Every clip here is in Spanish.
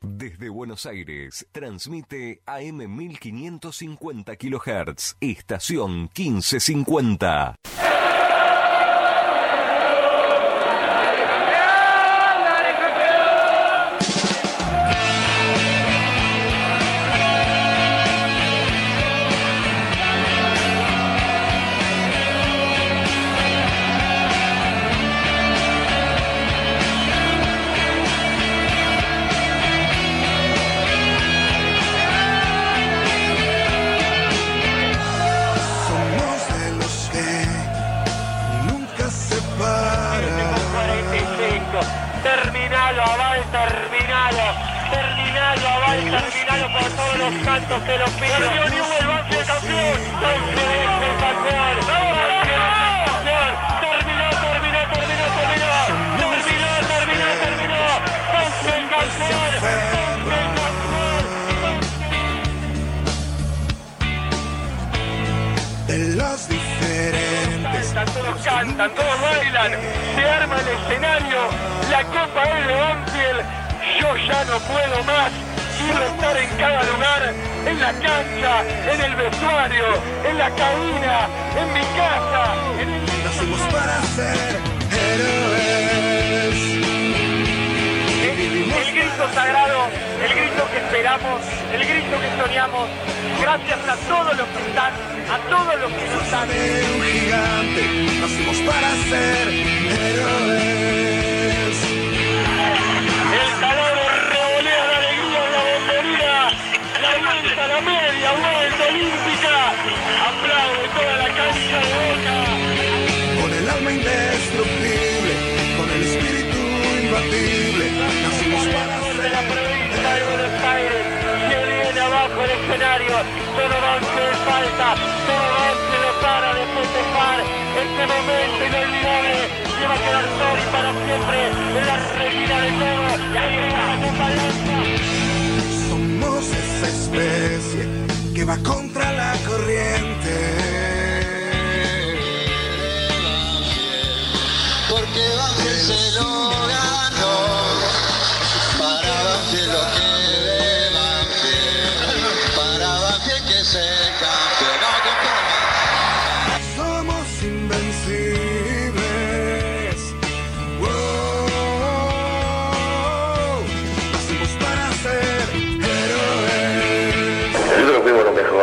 Desde Buenos Aires, transmite AM 1550 kHz, estación 1550.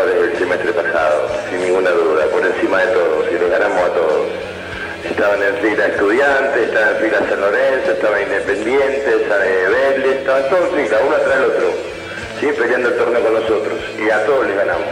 desde el semestre pasado, sin ninguna duda, por encima de todos, y le ganamos a todos. Estaban en fila estudiantes, estaban en fila San Lorenzo, estaban independientes, Vélez, estaban todos en fila, uno atrás del otro, ¿sí? peleando el torneo con nosotros, y a todos les ganamos.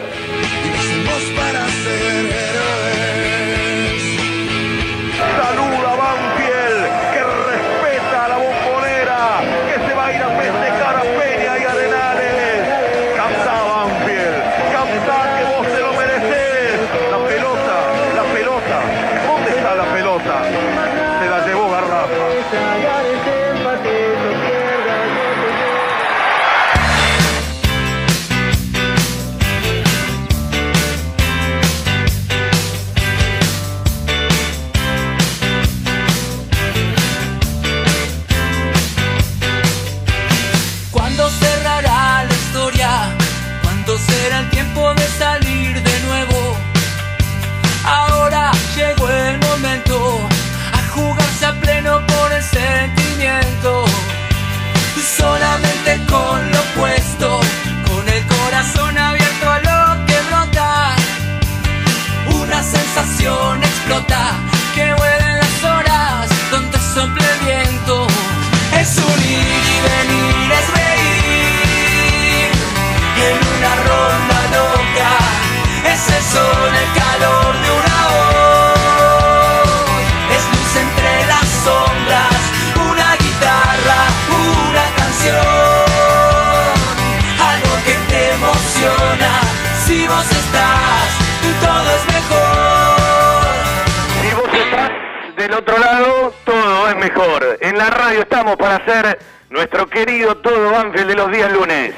para hacer nuestro querido todo Banfield de los días lunes.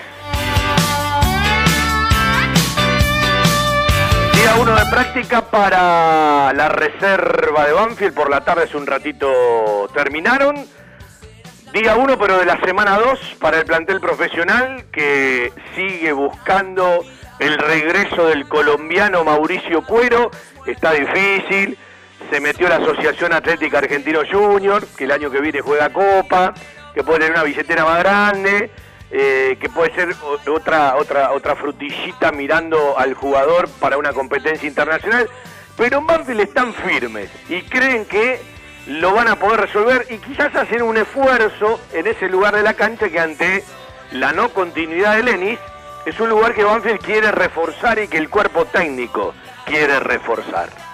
Día uno de práctica para la reserva de Banfield. Por la tarde es un ratito terminaron. Día uno, pero de la semana 2 para el plantel profesional que sigue buscando el regreso del colombiano Mauricio Cuero. Está difícil se metió la Asociación Atlética Argentino Junior, que el año que viene juega Copa, que puede tener una billetera más grande, eh, que puede ser otra, otra, otra frutillita mirando al jugador para una competencia internacional. Pero en Banfield están firmes y creen que lo van a poder resolver y quizás hacer un esfuerzo en ese lugar de la cancha que ante la no continuidad de Lenis es un lugar que Banfield quiere reforzar y que el cuerpo técnico quiere reforzar.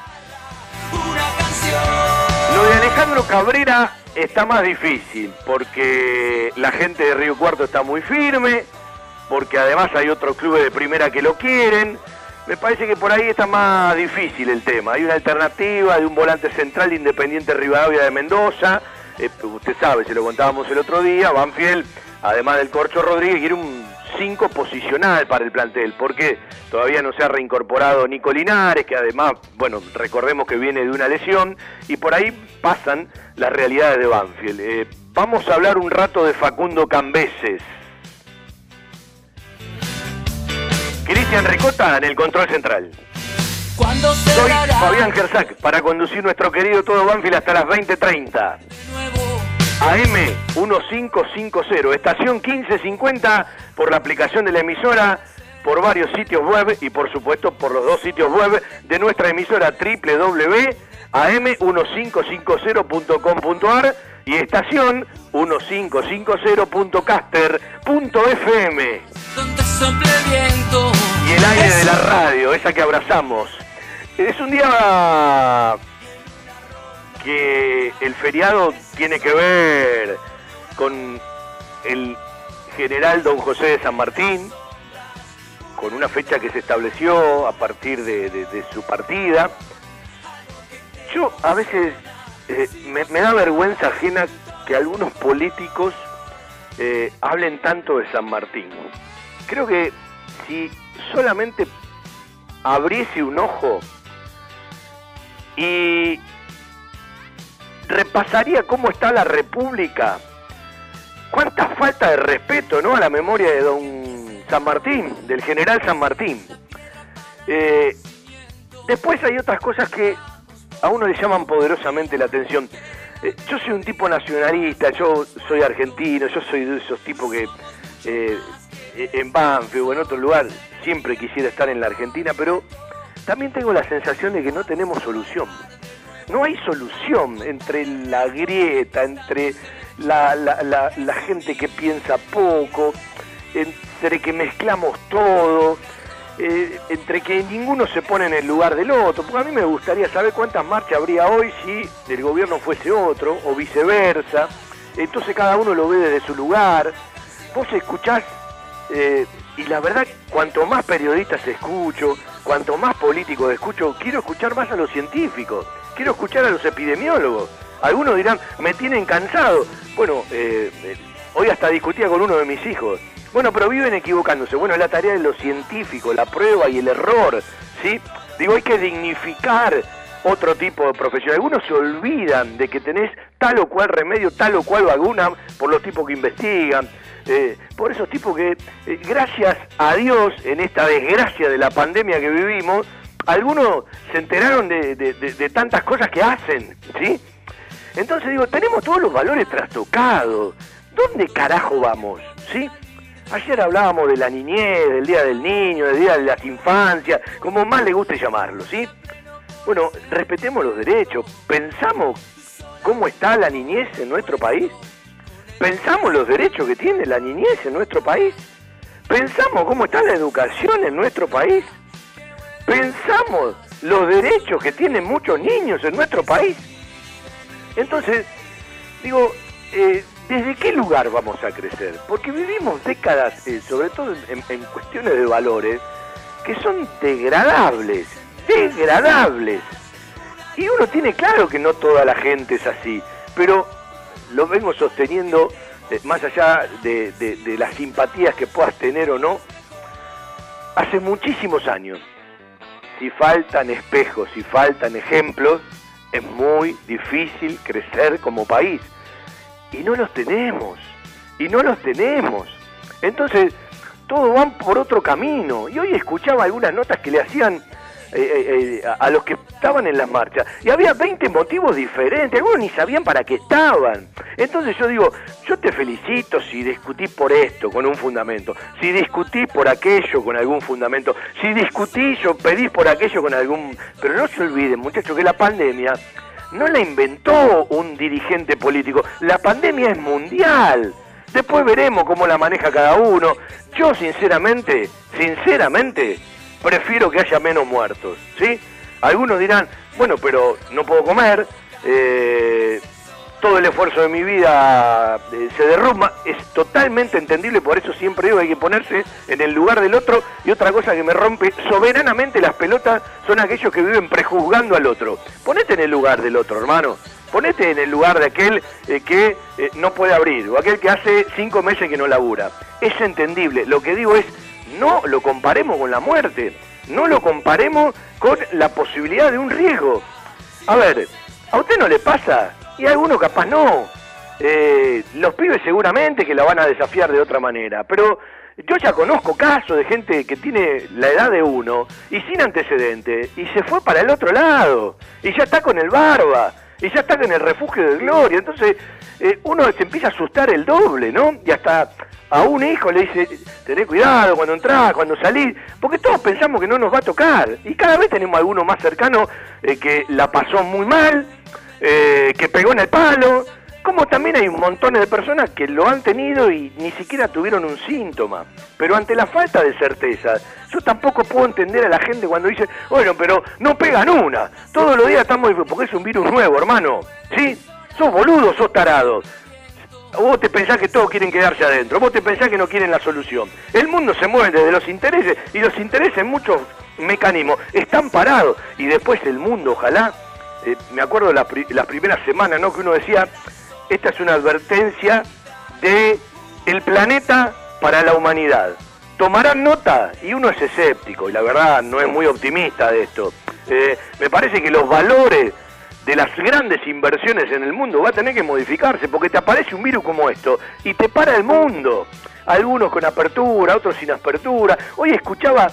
Lo de Alejandro Cabrera está más difícil porque la gente de Río Cuarto está muy firme, porque además hay otros clubes de primera que lo quieren. Me parece que por ahí está más difícil el tema. Hay una alternativa de un volante central de Independiente Rivadavia de Mendoza. Eh, usted sabe, se lo contábamos el otro día. Banfield, además del Corcho Rodríguez, quiere un 5 posicional para el plantel, porque todavía no se ha reincorporado Nico Linares, que además, bueno, recordemos que viene de una lesión, y por ahí pasan las realidades de Banfield. Eh, vamos a hablar un rato de Facundo Cambeses. Cristian Ricota en el control central. Soy Fabián Gersac para conducir nuestro querido Todo Banfield hasta las 20.30. AM 1550, estación 1550 por la aplicación de la emisora, por varios sitios web y por supuesto por los dos sitios web de nuestra emisora www.am1550.com.ar y estación 1550.caster.fm donde sople el viento. y el aire de la radio, esa que abrazamos. Es un día que el feriado tiene que ver con el general don José de San Martín, con una fecha que se estableció a partir de, su partida. Yo a veces eh, me, me da vergüenza ajena que algunos políticos eh, hablen tanto de San Martín. Creo que si solamente abriese un ojo y repasaría cómo está la República, cuánta falta de respeto ¿no? a la memoria de don San Martín, del general San Martín. Eh, después hay otras cosas que a uno le llaman poderosamente la atención. Eh, yo soy un tipo nacionalista, yo soy argentino, yo soy de esos tipos que eh, en Banfield o en otro lugar siempre quisiera estar en la Argentina, pero también tengo la sensación de que no tenemos solución. No hay solución entre la grieta, entre la, la- la- gente que piensa poco, entre que mezclamos todo, eh, entre que ninguno se pone en el lugar del otro. Porque a mí me gustaría saber cuántas marchas habría hoy si el gobierno fuese otro o viceversa. Entonces cada uno lo ve desde su lugar. Vos escuchás eh, y la verdad, cuanto más periodistas escucho, cuanto más políticos escucho, quiero escuchar más a los científicos, quiero escuchar a los epidemiólogos. Algunos dirán, me tienen cansado. Bueno, eh, eh, hoy hasta discutía con uno de mis hijos. Bueno, pero viven equivocándose. Bueno, es la tarea de los científicos, la prueba y el error, ¿sí? Digo, hay que dignificar otro tipo de profesión. Algunos se olvidan de que tenés tal o cual remedio, tal o cual vacuna por los tipos que investigan, eh, por esos tipos que, eh, gracias a Dios, en esta desgracia de la pandemia que vivimos, algunos se enteraron de, de- tantas cosas que hacen, ¿sí? Entonces digo, tenemos todos los valores trastocados. ¿Dónde carajo vamos? ¿Sí? Ayer hablábamos de la niñez, del Día del Niño, del Día de las Infancias, como más le guste llamarlo, ¿sí? Bueno, respetemos los derechos. ¿Pensamos cómo está la niñez en nuestro país? ¿Pensamos los derechos que tiene la niñez en nuestro país? ¿Pensamos cómo está la educación en nuestro país? ¿Pensamos los derechos que tienen muchos niños en nuestro país? Entonces, digo, eh, ¿desde qué lugar vamos a crecer? Porque vivimos décadas, eh, sobre todo en, cuestiones de valores, que son degradables, degradables. Y uno tiene claro que no toda la gente es así, pero lo vengo sosteniendo, eh, más allá de- de las simpatías que puedas tener o no, hace muchísimos años. Si faltan espejos, si faltan ejemplos, es muy difícil crecer como país. y no los tenemos, y no los tenemos. Entonces, todos van por otro camino. Y hoy escuchaba algunas notas que le hacían eh, eh, eh, a, los que estaban en las marchas. Y había 20 motivos diferentes, algunos ni sabían para qué estaban. Entonces yo digo, yo te felicito si discutís por esto con un fundamento, si discutís por aquello con algún fundamento, si discutís o pedís por aquello con algún... Pero no se olviden, muchachos, que la pandemia no la inventó un dirigente político, la pandemia es mundial. Después veremos cómo la maneja cada uno. Yo sinceramente, sinceramente, prefiero que haya menos muertos, ¿sí? Algunos dirán, bueno, pero no puedo comer, eh, todo el esfuerzo de mi vida eh, se derrumba, es totalmente entendible, por eso siempre digo hay que ponerse en el lugar del otro y otra cosa que me rompe soberanamente las pelotas son aquellos que viven prejuzgando al otro. Ponete en el lugar del otro, hermano. Ponete en el lugar de aquel eh, que no puede abrir o aquel que hace cinco meses que no labura. Es entendible. Lo que digo es, no lo comparemos con la muerte. No lo comparemos con la posibilidad de un riesgo. A ver, ¿a usted no le pasa? Y a algunos capaz no. Eh, los pibes seguramente que la van a desafiar de otra manera. Pero yo ya conozco casos de gente que tiene la edad de uno y sin antecedente y se fue para el otro lado y ya está con el barba y ya está en el refugio de gloria. Entonces eh, uno se empieza a asustar el doble, ¿no? Y hasta a un hijo le dice, tené cuidado cuando entrás, cuando salís, porque todos pensamos que no nos va a tocar. Y cada vez tenemos alguno más cercano eh, que la pasó muy mal, eh, que pegó en el palo, como también hay un montón de personas que lo han tenido y ni siquiera tuvieron un síntoma. Pero ante la falta de certeza, yo tampoco puedo entender a la gente cuando dice, bueno, pero no pegan una. Todos los días estamos, porque es un virus nuevo, hermano. ¿Sí? Sos boludo, sos tarado. Vos te pensás que todos quieren quedarse adentro, vos te pensás que no quieren la solución. El mundo se mueve desde los intereses y los intereses en muchos mecanismos están parados. Y después el mundo, ojalá, eh, me acuerdo las, pri- las primeras semanas, ¿no? Que uno decía, esta es una advertencia de el planeta para la humanidad. Tomarán nota y uno es escéptico y la verdad no es muy optimista de esto. Eh, me parece que los valores de las grandes inversiones en el mundo va a tener que modificarse porque te aparece un virus como esto y te para el mundo. Algunos con apertura, otros sin apertura. Hoy escuchaba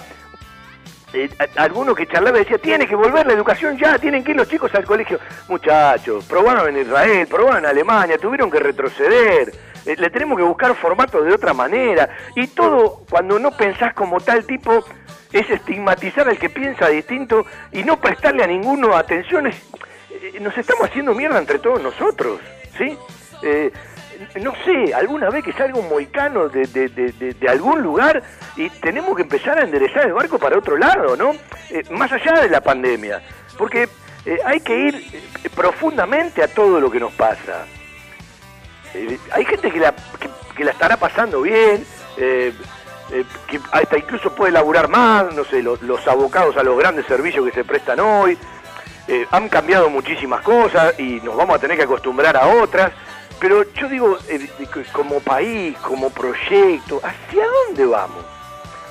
eh, alguno que charlaba y decía, tiene que volver la educación ya, tienen que ir los chicos al colegio. Muchachos, probaron en Israel, probaron en Alemania, tuvieron que retroceder. Eh, le tenemos que buscar formatos de otra manera. Y todo, cuando no pensás como tal tipo, es estigmatizar al que piensa distinto y no prestarle a ninguno atención. Es- eh, nos estamos haciendo mierda entre todos nosotros, ¿sí? Eh, no sé, alguna vez que salga un moicano de, de- de- algún lugar y tenemos que empezar a enderezar el barco para otro lado, ¿no? Eh, más allá de la pandemia. Porque eh, hay que ir eh, profundamente a todo lo que nos pasa. Eh, hay gente que la, que, que la estará pasando bien, eh, eh, que hasta incluso puede laburar más, no sé, los, los abocados a los grandes servicios que se prestan hoy. Eh, han cambiado muchísimas cosas y nos vamos a tener que acostumbrar a otras. Pero yo digo, eh, como país, como proyecto, ¿hacia dónde vamos?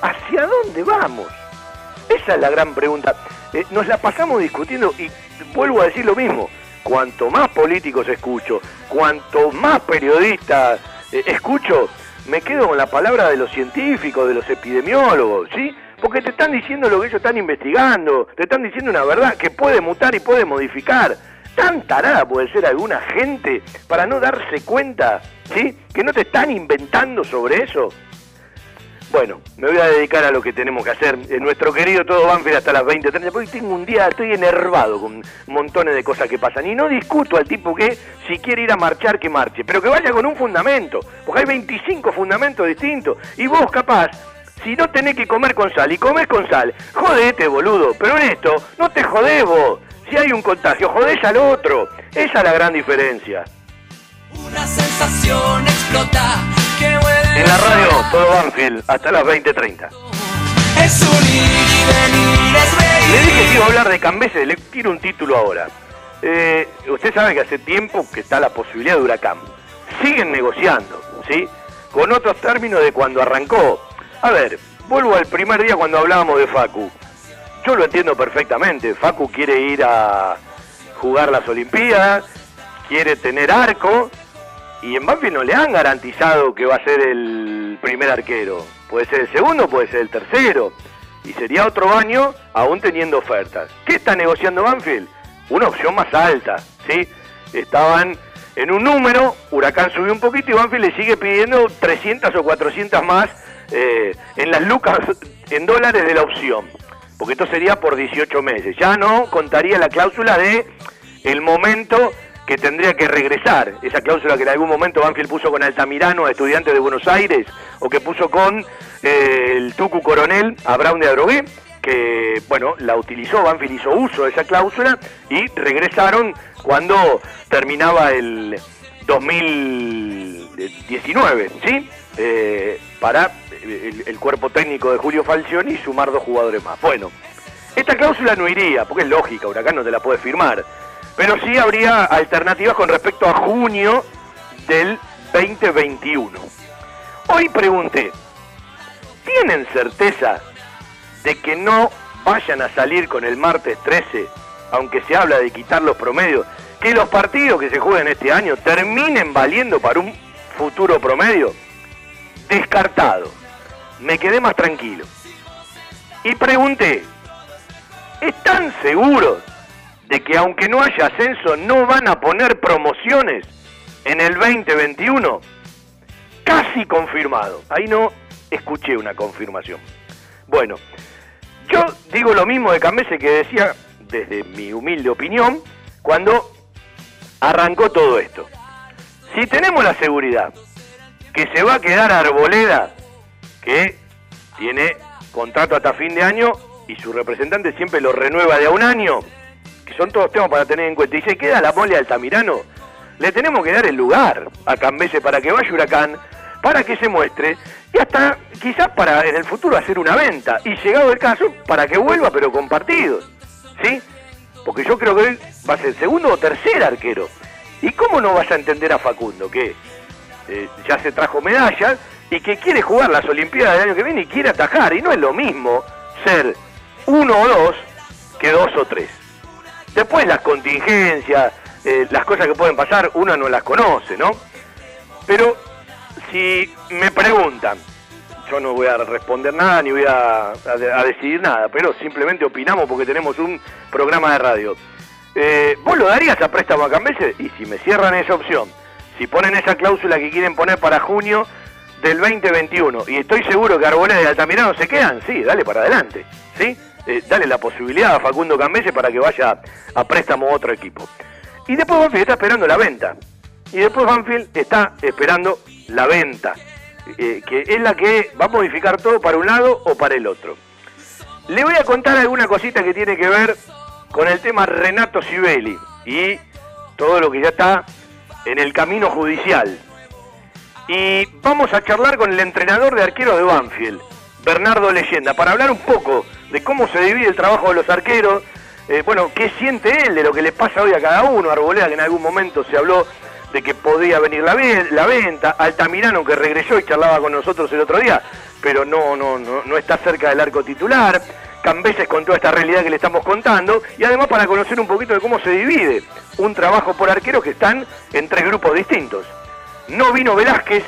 ¿Hacia dónde vamos? Esa es la gran pregunta. Eh, nos la pasamos discutiendo y vuelvo a decir lo mismo. Cuanto más políticos escucho, cuanto más periodistas escucho, me quedo con la palabra de los científicos, de los epidemiólogos, ¿sí? Porque te están diciendo lo que ellos están investigando, te están diciendo una verdad que puede mutar y puede modificar. Tan tarada puede ser alguna gente para no darse cuenta, ¿sí? Que no te están inventando sobre eso. Bueno, me voy a dedicar a lo que tenemos que hacer. En nuestro querido Todo Banfield hasta las 20.30, porque tengo un día, estoy enervado con montones de cosas que pasan. Y no discuto al tipo que si quiere ir a marchar, que marche, pero que vaya con un fundamento, porque hay 25 fundamentos distintos. Y vos capaz, si no tenés que comer con sal y comés con sal, jodete, boludo. Pero en esto, no te jodés vos. Si hay un contagio, jodés al otro. Esa es la gran diferencia. Una sensación explota que En la radio, Todo Banfield, hasta las 20.30. Es un ir. Le dije que iba a hablar de Cambeses, le tiro un título ahora. Eh, usted sabe que hace tiempo que está la posibilidad de huracán. Siguen negociando, ¿sí? Con otros términos de cuando arrancó. A ver, vuelvo al primer día cuando hablábamos de Facu. Yo lo entiendo perfectamente. Facu quiere ir a jugar las Olimpiadas, quiere tener arco y en Banfield no le han garantizado que va a ser el primer arquero. Puede ser el segundo, puede ser el tercero. Y sería otro año aún teniendo ofertas. ¿Qué está negociando Banfield? Una opción más alta, ¿sí? Estaban en un número, Huracán subió un poquito y Banfield le sigue pidiendo 300 o 400 más eh, en las lucas, en dólares de la opción. Porque esto sería por 18 meses. Ya no contaría la cláusula de el momento que tendría que regresar. Esa cláusula que en algún momento Banfield puso con Altamirano a estudiantes de Buenos Aires o que puso con eh, el Tucu Coronel a Brown de Adrogué, que bueno, la utilizó, Banfield hizo uso de esa cláusula y regresaron cuando terminaba el 2019, ¿sí? Eh, para el, el cuerpo técnico de Julio Falcioni y sumar dos jugadores más. Bueno, esta cláusula no iría, porque es lógica, Huracán no te la puede firmar. Pero sí habría alternativas con respecto a junio del 2021. Hoy pregunté, ¿tienen certeza de que no vayan a salir con el martes 13, aunque se habla de quitar los promedios, que los partidos que se jueguen este año terminen valiendo para un futuro promedio? Descartado. Me quedé más tranquilo. Y pregunté, ¿están seguros de que aunque no haya ascenso no van a poner promociones en el 2021? Casi confirmado. Ahí no escuché una confirmación. Bueno, yo digo lo mismo de Camese que decía, desde mi humilde opinión, cuando arrancó todo esto. Si tenemos la seguridad que se va a quedar Arboleda, que tiene contrato hasta fin de año y su representante siempre lo renueva de a un año, que son todos temas para tener en cuenta, y se queda la mole Altamirano, le tenemos que dar el lugar a Cambese para que vaya Huracán, para que se muestre, y hasta quizás para en el futuro hacer una venta, y llegado el caso, para que vuelva pero con partidos, ¿sí? Porque yo creo que él va a ser segundo o tercer arquero. ¿Y cómo no vas a entender a Facundo que eh, ya se trajo medallas y que quiere jugar las Olimpiadas del año que viene y quiere atajar? Y no es lo mismo ser uno o dos que dos o tres. Después las contingencias, eh, las cosas que pueden pasar, uno no las conoce, ¿no? Pero si me preguntan, yo no voy a responder nada ni voy a, a- a decidir nada, pero simplemente opinamos porque tenemos un programa de radio. Eh, ¿Vos lo darías a préstamo a Cambese? Y si me cierran esa opción, si ponen esa cláusula que quieren poner para junio del 2021, y estoy seguro que Arboleda y Altamirano se quedan, sí, dale para adelante, ¿sí? Eh, dale la posibilidad a Facundo Cambese para que vaya a préstamo a otro equipo. Y después Banfield está esperando la venta. Y después Banfield está esperando la venta, eh, que es la que va a modificar todo para un lado o para el otro. Le voy a contar alguna cosita que tiene que ver con el tema Renato Sibeli y todo lo que ya está en el camino judicial. Y vamos a charlar con el entrenador de arqueros de Banfield, Bernardo Leyenda, para hablar un poco de cómo se divide el trabajo de los arqueros, eh, bueno, qué siente él de lo que le pasa hoy a cada uno, Arboleda que en algún momento se habló de que podía venir la, la venta, Altamirano que regresó y charlaba con nosotros el otro día, pero no, no, no, no está cerca del arco titular, Cambeses con toda esta realidad que le estamos contando, y además para conocer un poquito de cómo se divide un trabajo por arqueros que están en tres grupos distintos. No vino Velázquez,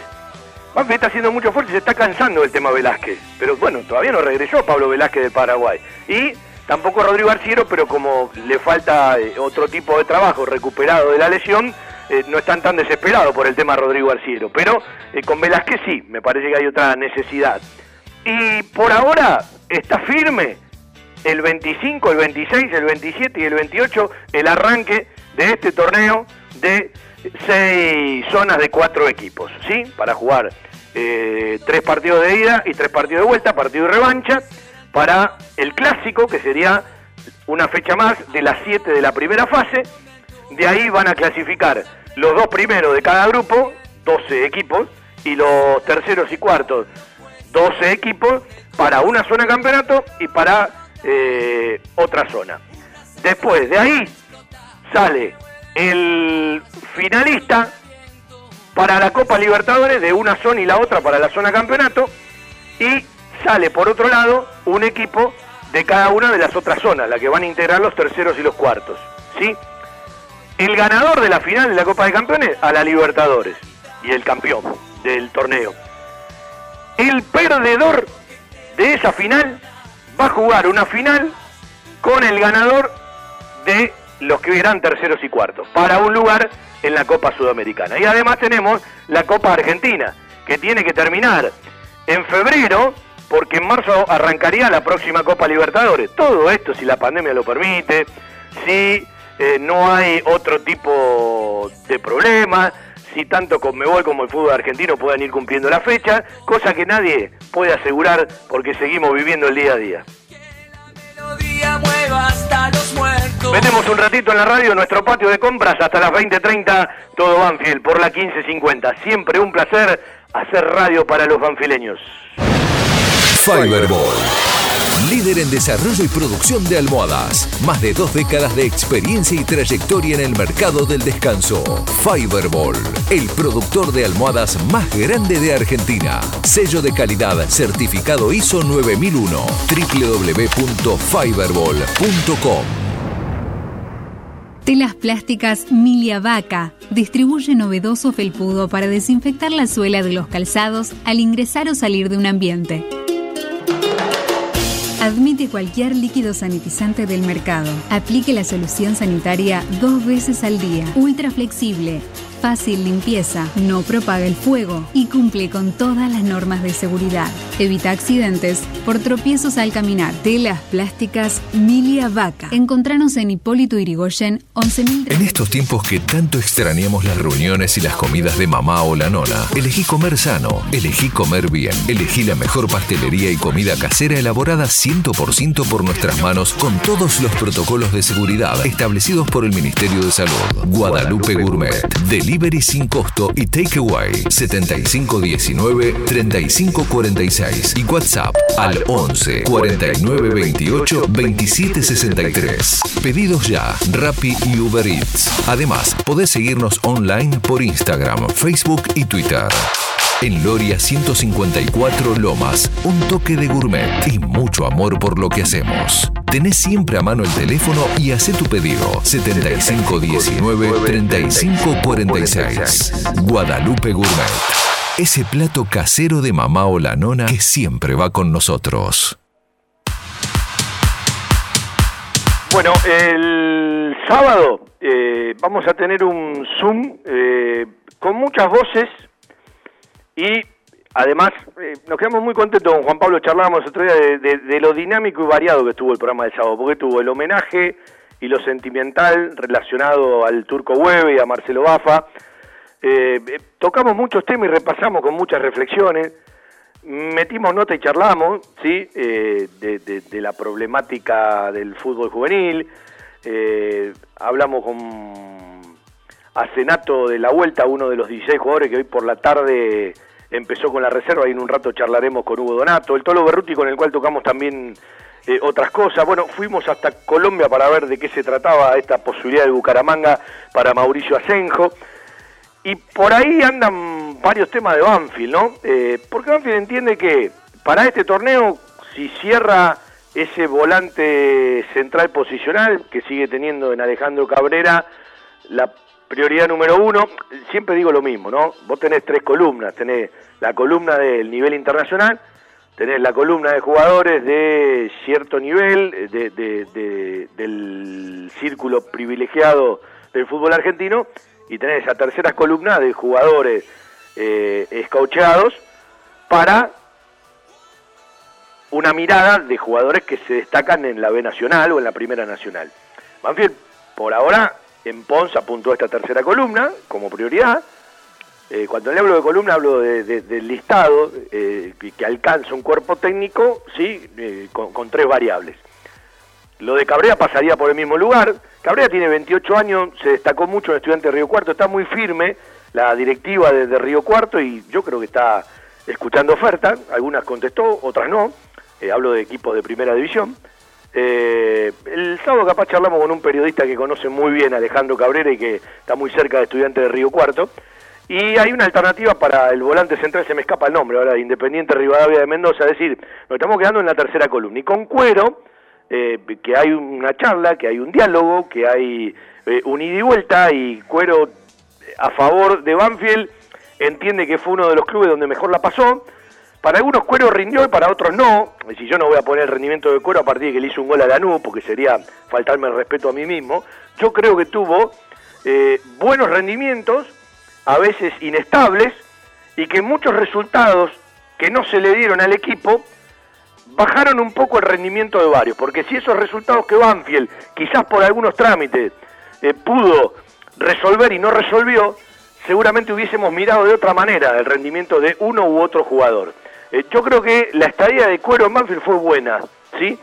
Banfield está haciendo mucho esfuerzo y se está cansando el tema Velázquez. Pero bueno, todavía no regresó Pablo Velázquez del Paraguay. Y tampoco Rodrigo Arciero, pero como le falta eh, otro tipo de trabajo recuperado de la lesión, eh, no están tan desesperados por el tema Rodrigo Arciero. Pero eh, con Velázquez sí, me parece que hay otra necesidad. Y por ahora está firme el 25, el 26, el 27 y el 28 el arranque de este torneo de seis zonas de cuatro equipos, ¿sí? Para jugar eh, tres partidos de ida y tres partidos de vuelta, partido y revancha, para el clásico, que sería una fecha más de las siete de la primera fase. De ahí van a clasificar los dos primeros de cada grupo, 12 equipos, y los terceros y cuartos, 12 equipos, para una zona de campeonato y para eh, otra zona. Después de ahí sale el finalista para la Copa Libertadores de una zona y la otra para la zona campeonato y sale por otro lado un equipo de cada una de las otras zonas, la que van a integrar los terceros y los cuartos, ¿sí? El ganador de la final de la Copa de Campeones a la Libertadores. y el campeón del torneo. El perdedor de esa final va a jugar una final con el ganador de los que eran terceros y cuartos, para un lugar en la Copa Sudamericana. Y además tenemos la Copa Argentina, que tiene que terminar en febrero, porque en marzo arrancaría la próxima Copa Libertadores. Todo esto, si la pandemia lo permite, si eh, no hay otro tipo de problema, si tanto Conmebol como el fútbol argentino puedan ir cumpliendo la fecha, cosa que nadie puede asegurar porque seguimos viviendo el día a día. Vendemos un ratito en la radio nuestro patio de compras hasta las 20.30, todo Banfield por la 15.50. Siempre un placer hacer radio para los banfileños. Fiberball. Líder en desarrollo y producción de almohadas. Más de dos décadas de experiencia y trayectoria en el mercado del descanso. Fiberball. El productor de almohadas más grande de Argentina. Sello de calidad certificado ISO 9001. www.fiberball.com. Telas plásticas Milia Vaca distribuye novedoso felpudo para desinfectar la suela de los calzados al ingresar o salir de un ambiente. Admite cualquier líquido sanitizante del mercado. Aplique la solución sanitaria dos veces al día. Ultra flexible. Fácil limpieza. No propaga el fuego. Y cumple con todas las normas de seguridad. Evita accidentes por tropiezos al caminar. Telas plásticas Milia Vaca. Encontranos en Hipólito Irigoyen 11.000. En estos tiempos que tanto extrañamos las reuniones y las comidas de mamá o la nona, elegí comer sano, elegí comer bien, elegí la mejor pastelería y comida casera elaborada 100% por nuestras manos con todos los protocolos de seguridad establecidos por el Ministerio de Salud. Guadalupe Gourmet, delivery sin costo y takeaway 7519 3546 y WhatsApp al 11 49 28 27 63. Pedidos ya, Rappi y Uber Eats. Además, podés seguirnos online por Instagram, Facebook y Twitter. En Loria 154 Lomas, un toque de gourmet y mucho amor por lo que hacemos. Tenés siempre a mano el teléfono y hacé tu pedido 7519-3546. Guadalupe Gourmet. Ese plato casero de mamá o la nona que siempre va con nosotros. Bueno, el sábado eh, vamos a tener un Zoom eh, con muchas voces y además eh, nos quedamos muy contentos con Juan Pablo, charlábamos otro día de, lo dinámico y variado que estuvo el programa del sábado, porque tuvo el homenaje y lo sentimental relacionado al Turco Hueve y a Marcelo Bafa. Eh, eh, tocamos muchos temas y repasamos con muchas reflexiones. Metimos nota y charlamos, ¿sí? Eh, de, la problemática del fútbol juvenil. Hablamos con Asenato de la Vuelta, uno de los 16 jugadores que hoy por la tarde empezó con la reserva y en un rato charlaremos con Hugo Donato. El Tolo Berruti con el cual tocamos también eh, otras cosas. Bueno, fuimos hasta Colombia para ver de qué se trataba esta posibilidad de Bucaramanga para Mauricio Asenjo. Y por ahí andan varios temas de Banfield, ¿no? Eh, porque Banfield entiende que para este torneo, si cierra ese volante central posicional que sigue teniendo en Alejandro Cabrera, la prioridad número uno, siempre digo lo mismo, ¿no? Vos tenés tres columnas, tenés la columna del nivel internacional, tenés la columna de jugadores de cierto nivel, de- de- de- del círculo privilegiado del fútbol argentino, y tenés esa tercera columna de jugadores eh, escaucheados para una mirada de jugadores que se destacan en la B Nacional o en la Primera Nacional. Banfield, por ahora, en Pons apuntó esta tercera columna como prioridad. Eh, cuando le hablo de columna, hablo de- de- del listado eh, que, alcanza un cuerpo técnico, sí, eh, con, tres variables. Lo de Cabrera pasaría por el mismo lugar. Cabrera tiene 28 años, se destacó mucho en Estudiante de Río Cuarto, está muy firme la directiva de, de Río Cuarto y yo creo que está escuchando ofertas, algunas contestó, otras no. Eh, hablo de equipos de primera división. Eh, el sábado capaz charlamos con un periodista que conoce muy bien Alejandro Cabrera y que está muy cerca de Estudiante de Río Cuarto. Y hay una alternativa para el volante central, se me escapa el nombre ahora, de Independiente Rivadavia de Mendoza, es decir, nos estamos quedando en la tercera columna. Y con Cuero, eh, que hay una charla, que hay un diálogo, que hay eh, un ida y vuelta, y Cuero eh, a favor de Banfield entiende que fue uno de los clubes donde mejor la pasó. Para algunos Cuero rindió y para otros no. Si yo no voy a poner el rendimiento de Cuero a partir de que le hizo un gol a Lanús, porque sería faltarme el respeto a mí mismo, yo creo que tuvo eh, buenos rendimientos, a veces inestables, y que muchos resultados que no se le dieron al equipo bajaron un poco el rendimiento de varios, porque si esos resultados que Banfield, quizás por algunos trámites, eh, pudo resolver y no resolvió, seguramente hubiésemos mirado de otra manera el rendimiento de uno u otro jugador. Eh, yo creo que la estadía de Cuero en Banfield fue buena, ¿sí?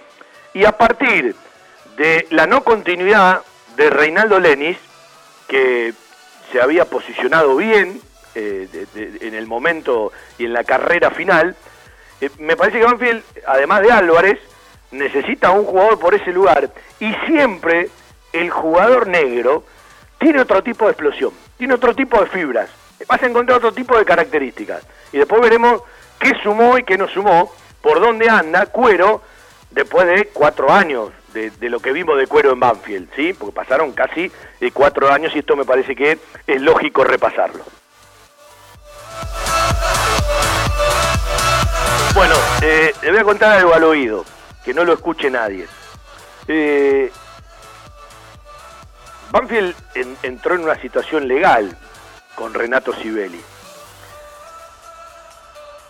Y a partir de la no continuidad de Reinaldo Lenis, que se había posicionado bien eh, en el momento y en la carrera final, eh, me parece que Banfield, además de Álvarez, necesita un jugador por ese lugar. Y siempre el jugador negro tiene otro tipo de explosión, tiene otro tipo de fibras, vas a encontrar otro tipo de características. Y después veremos qué sumó y qué no sumó, por dónde anda Cuero después de cuatro años de, lo que vimos de Cuero en Banfield, ¿sí? porque pasaron casi de cuatro años y esto me parece que es lógico repasarlo. Bueno, eh, le voy a contar algo al oído, que no lo escuche nadie. Eh, Banfield en- entró en una situación legal con Renato Sibeli.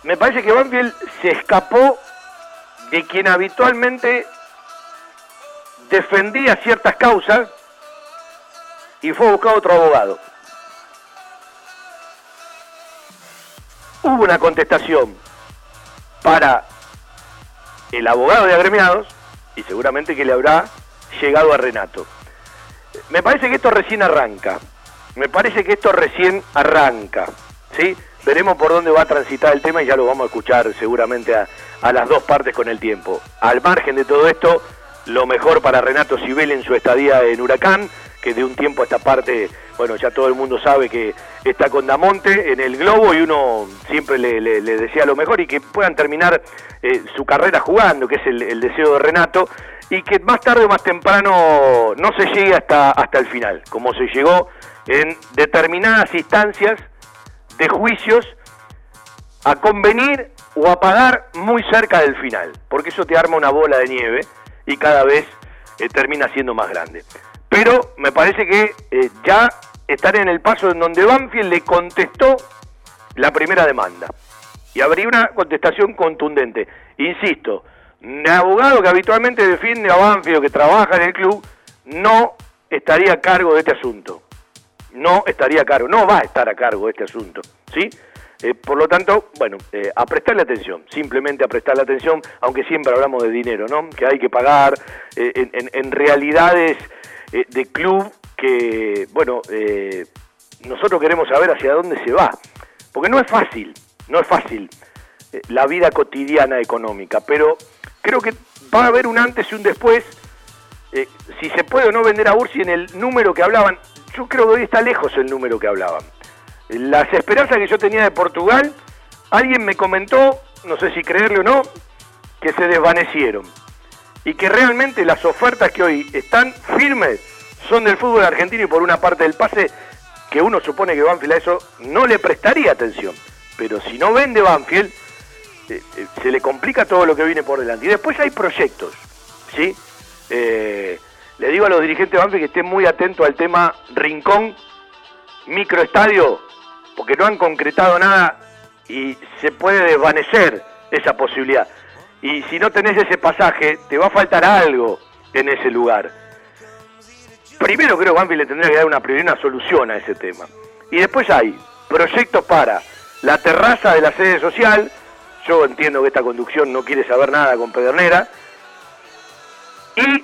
Me parece que Banfield se escapó de quien habitualmente defendía ciertas causas y fue a buscar otro abogado. Hubo una contestación para el abogado de agremiados y seguramente que le habrá llegado a Renato. Me parece que esto recién arranca. Me parece que esto recién arranca. ¿sí? Veremos por dónde va a transitar el tema y ya lo vamos a escuchar seguramente a, a las dos partes con el tiempo. Al margen de todo esto, lo mejor para Renato Sibel en su estadía en Huracán, que de un tiempo a esta parte, bueno, ya todo el mundo sabe que está con Damonte en el globo y uno siempre le, le- desea lo mejor y que puedan terminar eh, su carrera jugando, que es el, el deseo de Renato, y que más tarde o más temprano no se llegue hasta, hasta el final, como se llegó en determinadas instancias de juicios a convenir o a pagar muy cerca del final, porque eso te arma una bola de nieve y cada vez eh, termina siendo más grande. Pero me parece que eh, ya están en el paso en donde Banfield le contestó la primera demanda. Y habría una contestación contundente. Insisto, un abogado que habitualmente defiende a Banfield que trabaja en el club no estaría a cargo de este asunto no estaría a cargo, no va a estar a cargo este asunto, ¿sí? Eh, por lo tanto, bueno, eh, a prestarle atención, simplemente a prestarle atención, aunque siempre hablamos de dinero, ¿no? Que hay que pagar eh, en, en- realidades eh, de club que, bueno, nosotros queremos saber hacia dónde se va, porque no es fácil, no es fácil la vida cotidiana económica, pero creo que va a haber un antes y un después si se puede o no vender a Ursi en el número que hablaban. Yo creo que hoy está lejos el número que hablaban. Las esperanzas que yo tenía de Portugal, alguien me comentó, no sé si creerle o no, que se desvanecieron. Y que realmente las ofertas que hoy están firmes son del fútbol argentino y por una parte del pase, que uno supone que Banfield a eso no le prestaría atención. Pero si no vende Banfield, eh, eh, se le complica todo lo que viene por delante. Y después hay proyectos, ¿sí? Eh, le digo a los dirigentes de Banfield que estén muy atentos al tema Rincón, microestadio, porque no han concretado nada y se puede desvanecer esa posibilidad. Y si no tenés ese pasaje, te va a faltar algo en ese lugar. Primero creo que Banfield le tendría que dar una prioridad, una solución a ese tema. Y después hay proyectos para la terraza de la sede social. Yo entiendo que esta conducción no quiere saber nada con Pedernera. Y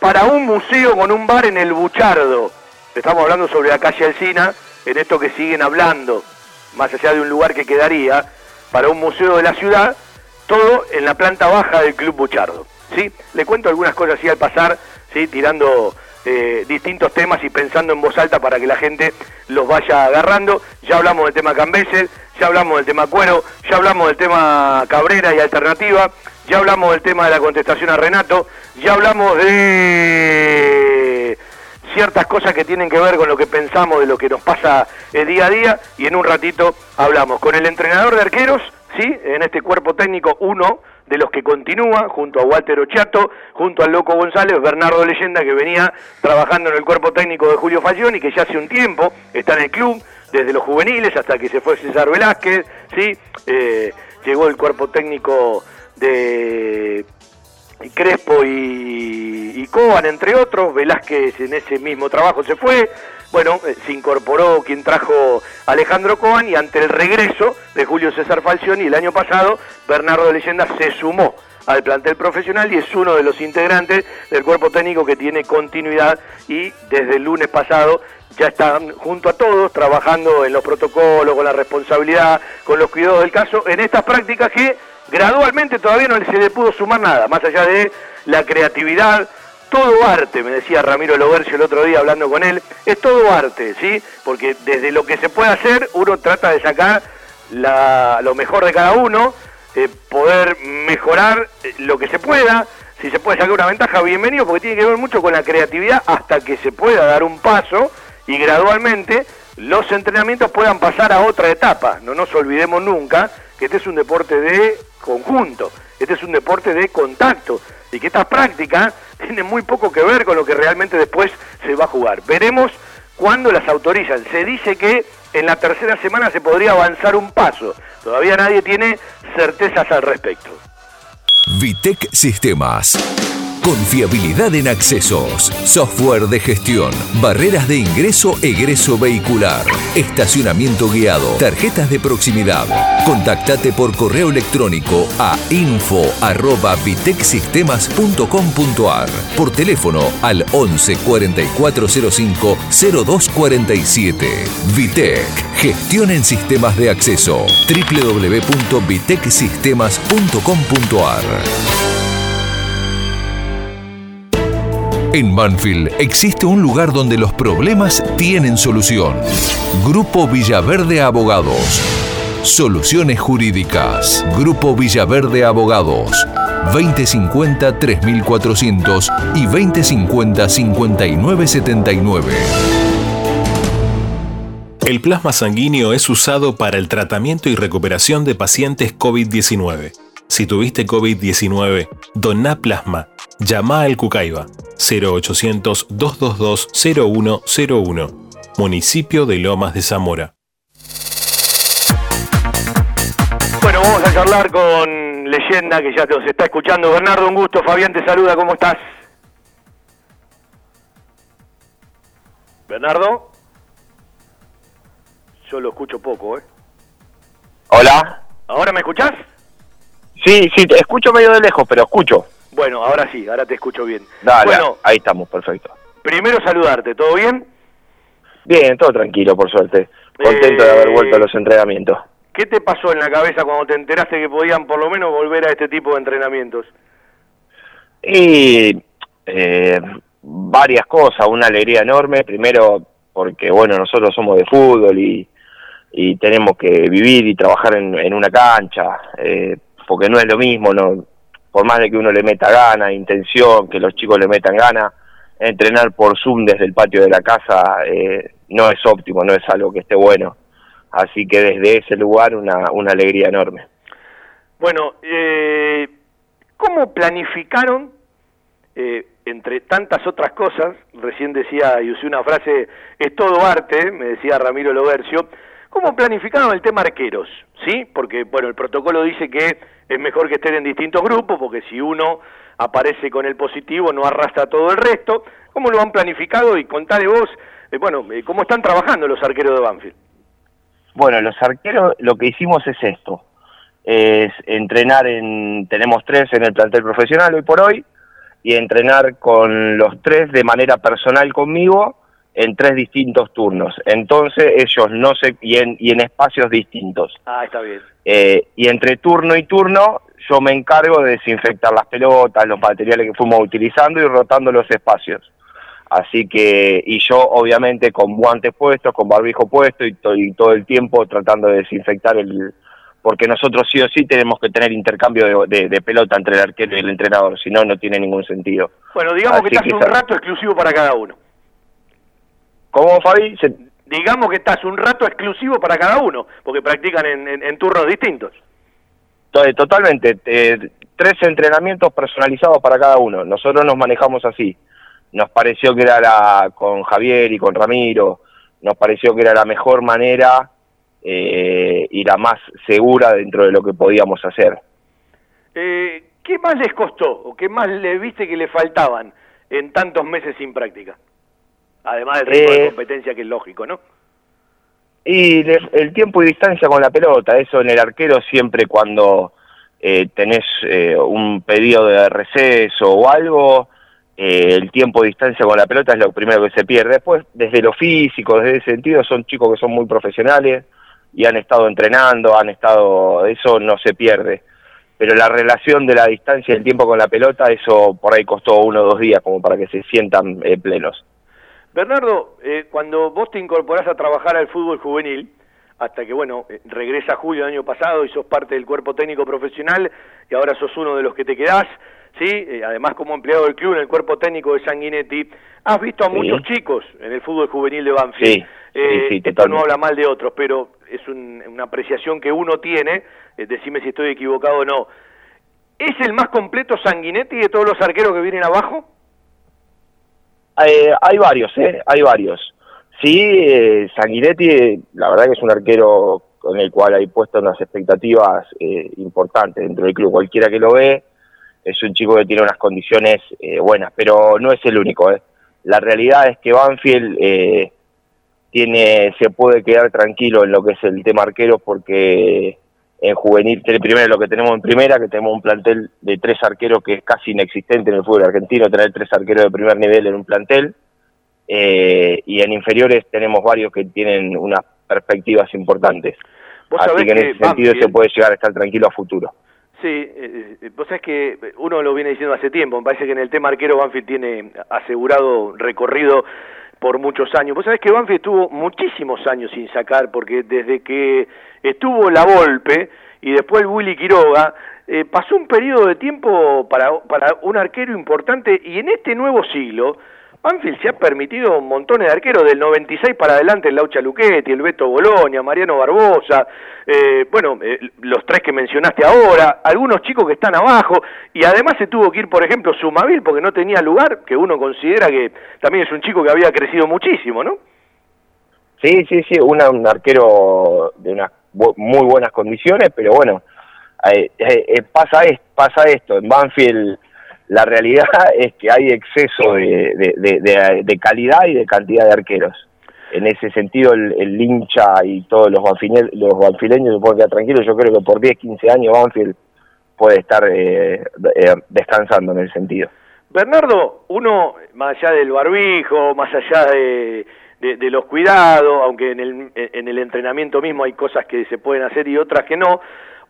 para un museo con un bar en el Buchardo. Estamos hablando sobre la calle Alcina, en esto que siguen hablando, más allá de un lugar que quedaría, para un museo de la ciudad, todo en la planta baja del Club Buchardo. ¿sí? Le cuento algunas cosas así al pasar, ¿sí? tirando eh, distintos temas y pensando en voz alta para que la gente los vaya agarrando. Ya hablamos del tema Cambesel, ya hablamos del tema Cuero, ya hablamos del tema Cabrera y Alternativa, ya hablamos del tema de la contestación a Renato, ya hablamos de ciertas cosas que tienen que ver con lo que pensamos de lo que nos pasa el día a día y en un ratito hablamos con el entrenador de arqueros, ¿sí? En este cuerpo técnico uno de los que continúa, junto a Walter Ochato, junto al Loco González, Bernardo Leyenda, que venía trabajando en el cuerpo técnico de Julio Fallón y que ya hace un tiempo está en el club, desde los juveniles hasta que se fue César Velázquez, ¿sí? Eh, llegó el cuerpo técnico de Crespo y, y entre otros, Velázquez en ese mismo trabajo se fue, bueno, eh, se incorporó quien trajo Alejandro Coban y ante el regreso de Julio César Falcioni el año pasado, Bernardo Leyenda se sumó al plantel profesional y es uno de los integrantes del cuerpo técnico que tiene continuidad y desde el lunes pasado ya están junto a todos trabajando en los protocolos, con la responsabilidad, con los cuidados del caso, en estas prácticas que gradualmente todavía no se le pudo sumar nada, más allá de la creatividad, todo arte, me decía Ramiro Lobercio el otro día hablando con él, es todo arte, ¿sí? Porque desde lo que se puede hacer, uno trata de sacar la- lo mejor de cada uno, eh, poder mejorar eh, lo que se pueda, si se puede sacar una ventaja, bienvenido, porque tiene que ver mucho con la creatividad hasta que se pueda dar un paso y gradualmente los entrenamientos puedan pasar a otra etapa. No nos olvidemos nunca que este es un deporte de conjunto, este es un deporte de contacto y que estas prácticas tienen muy poco que ver con lo que realmente después se va a jugar. Veremos cuándo las autorizan. Se dice que en la tercera semana se podría avanzar un paso. Todavía nadie tiene certezas al respecto. Vitec Sistemas. Confiabilidad en accesos, software de gestión, barreras de ingreso, egreso vehicular, estacionamiento guiado, tarjetas de proximidad. Contactate por correo electrónico a info@vitecsistemas.com.ar, por teléfono al 11 4405 0247. Vitec, gestión en sistemas de acceso. www.vitecsistemas.com.ar. En Banfield existe un lugar donde los problemas tienen solución. Grupo Villaverde Abogados. Soluciones jurídicas. Grupo Villaverde Abogados. 2050-3400 y 2050-5979. El plasma sanguíneo es usado para el tratamiento y recuperación de pacientes COVID-19. Si tuviste COVID-19, doná plasma. Llama al Cucaiba 0800-222-0101. Municipio de Lomas de Zamora. Bueno, vamos a charlar con Leyenda que ya nos está escuchando. Bernardo, un gusto. Fabián te saluda, ¿cómo estás? Bernardo. Yo lo escucho poco, ¿eh? Hola. ¿Ahora me escuchás? Sí, sí, te escucho medio de lejos, pero escucho. Bueno, ahora sí, ahora te escucho bien. Dale, Bueno, ahí estamos, perfecto. primero saludarte, ¿todo bien? Bien, todo tranquilo, por suerte. Contento de haber Eh, vuelto a los entrenamientos. ¿Qué te pasó en la cabeza cuando te enteraste que podían por lo menos volver a este tipo de entrenamientos? Y eh, varias cosas, una alegría enorme. Primero, porque bueno, nosotros somos de fútbol y, y tenemos que vivir y trabajar en, en una cancha, eh, porque no es lo mismo, no por más de que uno le meta gana, intención, que los chicos le metan gana, entrenar por Zoom desde el patio de la casa eh, no es óptimo, no es algo que esté bueno. Así que desde ese lugar una, una alegría enorme. Bueno, eh, ¿cómo planificaron, eh, entre tantas otras cosas, recién decía y usé una frase, es todo arte, me decía Ramiro Lobercio, ¿cómo planificaron el tema arqueros? ¿Sí? Porque, bueno, el protocolo dice que es mejor que estén en distintos grupos, porque si uno aparece con el positivo no arrastra todo el resto. ¿Cómo lo han planificado? Y contale vos, eh, bueno, eh, ¿cómo están trabajando los arqueros de Banfield? Bueno, los arqueros lo que hicimos es esto, es entrenar en, tenemos tres en el plantel profesional hoy por hoy, y entrenar con los tres de manera personal conmigo en tres distintos turnos. Entonces ellos no se, y en, y en espacios distintos. Ah, está bien. Eh, y entre turno y turno yo me encargo de desinfectar las pelotas, los materiales que fuimos utilizando y rotando los espacios. Así que, y yo obviamente con guantes puestos, con barbijo puesto y, to- y todo el tiempo tratando de desinfectar el... Porque nosotros sí o sí tenemos que tener intercambio de, de- de pelota entre el arquero y el entrenador, si no, no tiene ningún sentido. Bueno, digamos que estás que un rato exclusivo para cada uno. ¿Cómo, Fabi? Se- Digamos que estás un rato exclusivo para cada uno, porque practican en, en- en turnos distintos. To- Totalmente. eh, tres entrenamientos personalizados para cada uno. Nosotros nos manejamos así. Nos pareció que era la, con Javier y con Ramiro, nos pareció que era la mejor manera eh, y la más segura dentro de lo que podíamos hacer. Eh, ¿Qué más les costó o qué más le viste que le faltaban en tantos meses sin práctica? Además del ritmo de Eh, competencia que es lógico, ¿no? Y le- el tiempo y distancia con la pelota, eso en el arquero siempre cuando eh, tenés eh, un pedido de receso o algo, eh, el tiempo y distancia con la pelota es lo primero que se pierde. Después, desde lo físico, desde ese sentido, son chicos que son muy profesionales y han estado entrenando, han estado, eso no se pierde. Pero la relación de la distancia y el tiempo con la pelota, eso por ahí costó uno o dos días como para que se sientan eh, plenos. Bernardo, eh, cuando vos te incorporás a trabajar al fútbol juvenil, hasta que, bueno, eh, regresa julio del año pasado y sos parte del cuerpo técnico profesional y ahora sos uno de los que te quedás, ¿sí? Eh, además, como empleado del club en el cuerpo técnico de Sanguinetti, has visto a Sí. muchos chicos en el fútbol juvenil de Banfield. Sí, Eh, sí, esto no habla mal de otros, pero es un- una apreciación que uno tiene, eh, decime si estoy equivocado o no. ¿Es el más completo Sanguinetti de todos los arqueros que vienen abajo? Eh, hay varios, ¿eh? Hay varios. Sí, eh, Sanguinetti, eh, la verdad que es un arquero con el cual hay puesto unas expectativas eh, importantes dentro del club. Cualquiera que lo ve, es un chico que tiene unas condiciones eh, buenas, pero no es el único, ¿eh? La realidad es que Banfield eh, tiene, se puede quedar tranquilo en lo que es el tema arqueros porque en juvenil, primero lo que tenemos en primera, que tenemos un plantel de tres arqueros que es casi inexistente en el fútbol argentino, tener tres arqueros de primer nivel en un plantel, eh, y en inferiores tenemos varios que tienen unas perspectivas importantes. Así que en que ese sentido Banfield- se puede llegar a estar tranquilo a futuro. Sí, eh, eh, vos sabés que uno lo viene diciendo hace tiempo, me parece que en el tema arquero Banfield tiene asegurado recorrido por muchos años. Vos sabés que Banfield estuvo muchísimos años sin sacar, porque desde que estuvo la Volpe y después Willy Quiroga, eh, pasó un periodo de tiempo para, para un arquero importante y en este nuevo siglo, Banfield se ha permitido montones de arqueros del 96 para adelante, el Laucha Luchetti, el Beto Boloña, Mariano Barbosa, eh, bueno, eh, los tres que mencionaste ahora, algunos chicos que están abajo, y además se tuvo que ir, por ejemplo, Sumavil porque no tenía lugar, que uno considera que también es un chico que había crecido muchísimo, ¿no? Sí, sí, sí, una- un arquero de unas muy buenas condiciones, pero bueno, eh, eh, eh, pasa, es, pasa esto, en Banfield la realidad es que hay exceso de, de- calidad y de cantidad de arqueros. En ese sentido, el, el hincha y todos los, banfine- los banfileños se pueden quedar tranquilos. Yo creo que por 10, 15 años Banfield puede estar eh, eh, descansando en el sentido. Bernardo, uno, más allá del barbijo, más allá de los cuidados, aunque en el, en el entrenamiento mismo hay cosas que se pueden hacer y otras que no,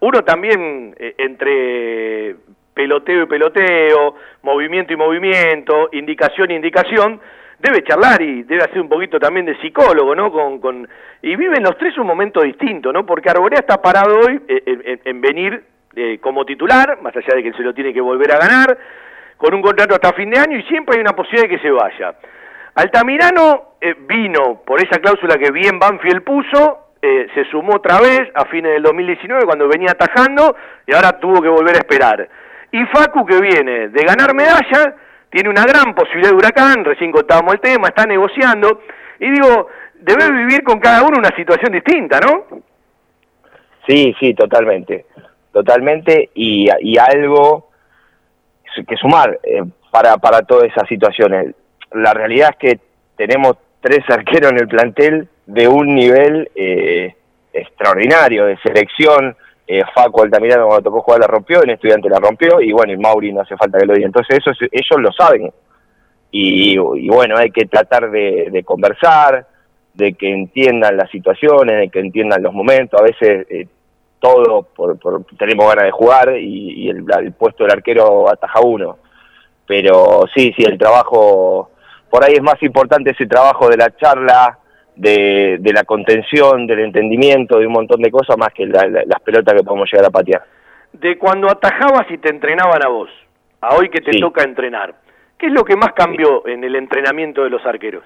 uno también eh, entre peloteo y peloteo, movimiento y movimiento, indicación y indicación, debe charlar y debe hacer un poquito también de psicólogo, ¿no? Con, con, y viven los tres un momento distinto, ¿no? Porque Arborea está parado hoy eh, en, en- en venir eh, como titular, más allá de que se lo tiene que volver a ganar, con un contrato hasta fin de año y siempre hay una posibilidad de que se vaya. Altamirano eh, vino por esa cláusula que bien Banfield puso, eh, se sumó otra vez a fines del 2019 cuando venía atajando y ahora tuvo que volver a esperar. Y Facu que viene de ganar medalla, tiene una gran posibilidad de huracán, recién contábamos el tema, está negociando, y digo, debe vivir con cada uno una situación distinta, ¿no? Sí, sí, totalmente, totalmente, y, y algo que sumar eh, para, para todas esas situaciones. La realidad es que tenemos tres arqueros en el plantel de un nivel eh, extraordinario, de selección. Eh, Facu Altamirano cuando tocó jugar la rompió, el estudiante la rompió, y bueno, y Mauri no hace falta que lo diga. Entonces eso, es- ellos lo saben. Y, y bueno, hay que tratar de, conversar, de que entiendan las situaciones, de que entiendan los momentos. A veces eh, todo por, por- tenemos ganas de jugar y, y el, el puesto del arquero ataja uno. Pero sí, sí, el trabajo, por ahí es más importante ese trabajo de la charla, de, de la contención, del entendimiento, de un montón de cosas, más que la- la- las pelotas que podemos llegar a patear. De cuando atajabas y te entrenaban a vos, a hoy que te Sí. toca entrenar, ¿qué es lo que más cambió en el entrenamiento de los arqueros?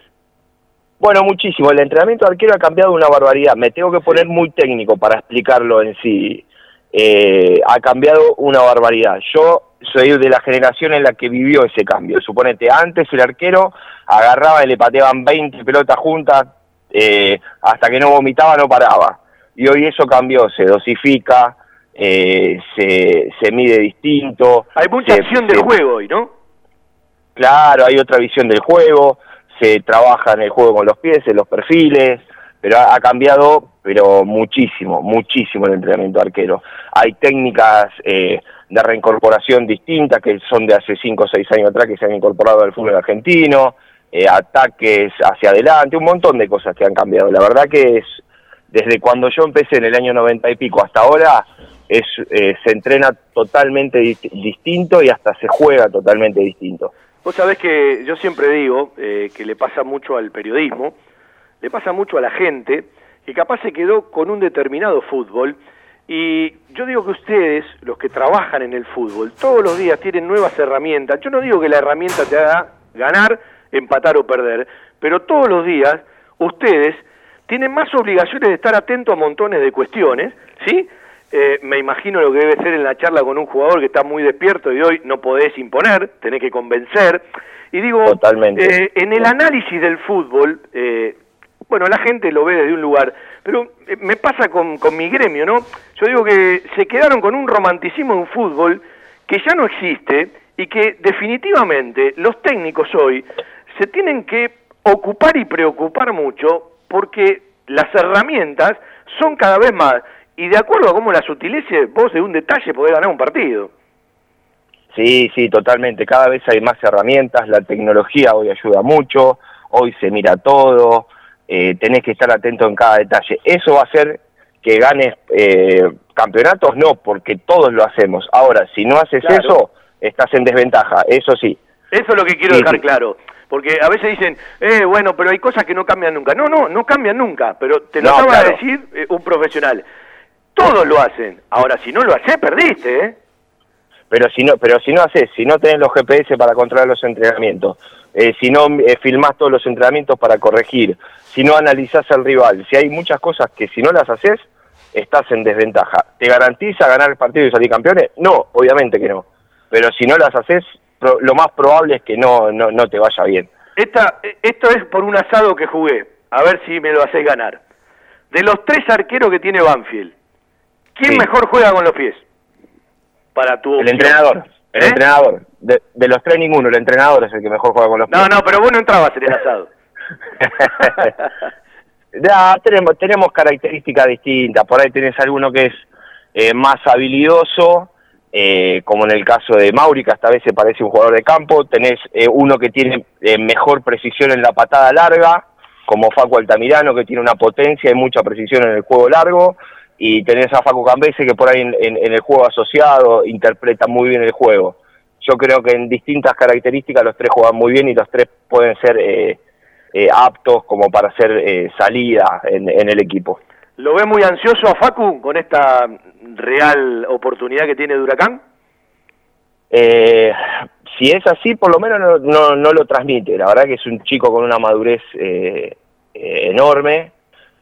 Bueno, muchísimo. El entrenamiento de arquero ha cambiado una barbaridad. Me tengo que poner muy técnico para explicarlo en sí. Eh, ha cambiado una barbaridad. Yo soy de la generación en la que vivió ese cambio. Suponete, antes el arquero agarraba y le pateaban 20 pelotas juntas, eh, hasta que no vomitaba no paraba. Y hoy eso cambió, se dosifica, eh, se, se mide distinto. Hay mucha se- acción del se- juego hoy, ¿no? Claro, hay otra visión del juego, se trabaja en el juego con los pies, en los perfiles, pero ha, ha cambiado, pero muchísimo, muchísimo el entrenamiento arquero. Hay técnicas eh, de reincorporación distintas que son de hace 5 o 6 años atrás que se han incorporado al fútbol argentino, eh, ataques hacia adelante, un montón de cosas que han cambiado. La verdad que es, desde cuando yo empecé en el año 90 y pico hasta ahora, es, eh, se entrena totalmente di- distinto y hasta se juega totalmente distinto. Vos sabés que yo siempre digo eh, que le pasa mucho al periodismo, le pasa mucho a la gente, que capaz se quedó con un determinado fútbol, y yo digo que ustedes, los que trabajan en el fútbol, todos los días tienen nuevas herramientas. Yo no digo que la herramienta te haga ganar, empatar o perder, pero todos los días ustedes tienen más obligaciones de estar atentos a montones de cuestiones, ¿sí? Eh, me imagino lo que debe ser en la charla con un jugador que está muy despierto y hoy no podés imponer, tenés que convencer. Y digo, Totalmente. eh, en el análisis del fútbol, eh, bueno, la gente lo ve desde un lugar, pero eh, me pasa con, con mi gremio, ¿no? Yo digo que se quedaron con un romanticismo en fútbol que ya no existe y que definitivamente los técnicos hoy se tienen que ocupar y preocupar mucho porque las herramientas son cada vez más y de acuerdo a cómo las utilices, vos de un detalle podés ganar un partido. Sí, sí, totalmente. Cada vez hay más herramientas, la tecnología hoy ayuda mucho, hoy se mira todo, eh, tenés que estar atento en cada detalle. ¿Eso va a hacer que ganes eh, campeonatos? No, porque todos lo hacemos. Ahora, si no haces Claro. eso, estás en desventaja, eso sí. Eso es lo que quiero Sí, dejar sí. claro. Porque a veces dicen, eh, bueno, pero hay cosas que no cambian nunca. No, no, no cambian nunca. Pero te lo No, acaba de decir eh, un profesional. Todos lo hacen. Ahora, si no lo haces, perdiste, ¿eh? Pero si no, pero si no haces, si no tenés los GPS para controlar los entrenamientos, eh, si no eh, filmás todos los entrenamientos para corregir, si no analizás al rival, si hay muchas cosas que si no las haces, estás en desventaja. ¿Te garantiza ganar el partido y salir campeones? No, obviamente que no. Pero si no las haces, lo más probable es que no, no, no te vaya bien. Esta, esto es por un asado que jugué. A ver si me lo haces ganar. De los tres arqueros que tiene Banfield, ¿quién Sí. mejor juega con los pies? Para tu El entrenador, el ¿Eh? entrenador. De, de los tres ninguno, el entrenador es el que mejor juega con los No, pies. no, pero vos no entrabas en el asado. Tenemos, tenemos características distintas. Por ahí tenés alguno que es eh, más habilidoso, eh, como en el caso de Mauri, que hasta a veces parece un jugador de campo. Tenés eh, uno que tiene eh, mejor precisión en la patada larga, como Facu Altamirano, que tiene una potencia y mucha precisión en el juego largo. Y tenés a Facu Cambese, que por ahí en, el juego asociado interpreta muy bien el juego. Yo creo que en distintas características los tres juegan muy bien y los tres pueden ser... eh, eh, aptos como para hacer eh, salida en el equipo. ¿Lo ves muy ansioso a Facu con esta real oportunidad que tiene de Huracán? Eh, si es así, por lo menos no, no, no lo transmite. La verdad que es un chico con una madurez eh, eh, enorme.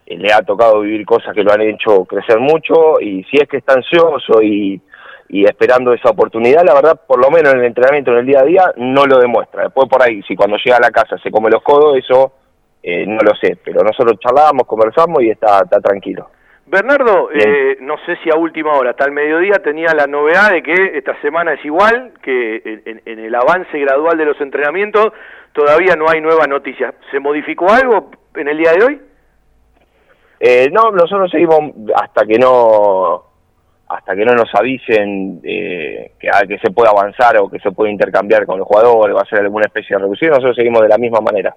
Eh, le ha tocado vivir cosas que lo han hecho crecer mucho y si es que está ansioso y, y esperando esa oportunidad, la verdad, por lo menos en el entrenamiento, en el día a día, no lo demuestra. Después por ahí, si cuando llega a la casa se come los codos, eso eh, no lo sé. Pero nosotros charlábamos, conversamos y está, está tranquilo. Bernardo, eh, no sé si a última hora, hasta el mediodía, tenía la novedad de que esta semana es igual, que en, el avance gradual de los entrenamientos todavía no hay nuevas noticias. ¿Se modificó algo en el día de hoy? Eh, no, nosotros seguimos hasta que no hasta que no nos avisen eh, que, a- que se puede avanzar o que se puede intercambiar con los jugadores, va a ser alguna especie de reducción, nosotros seguimos de la misma manera.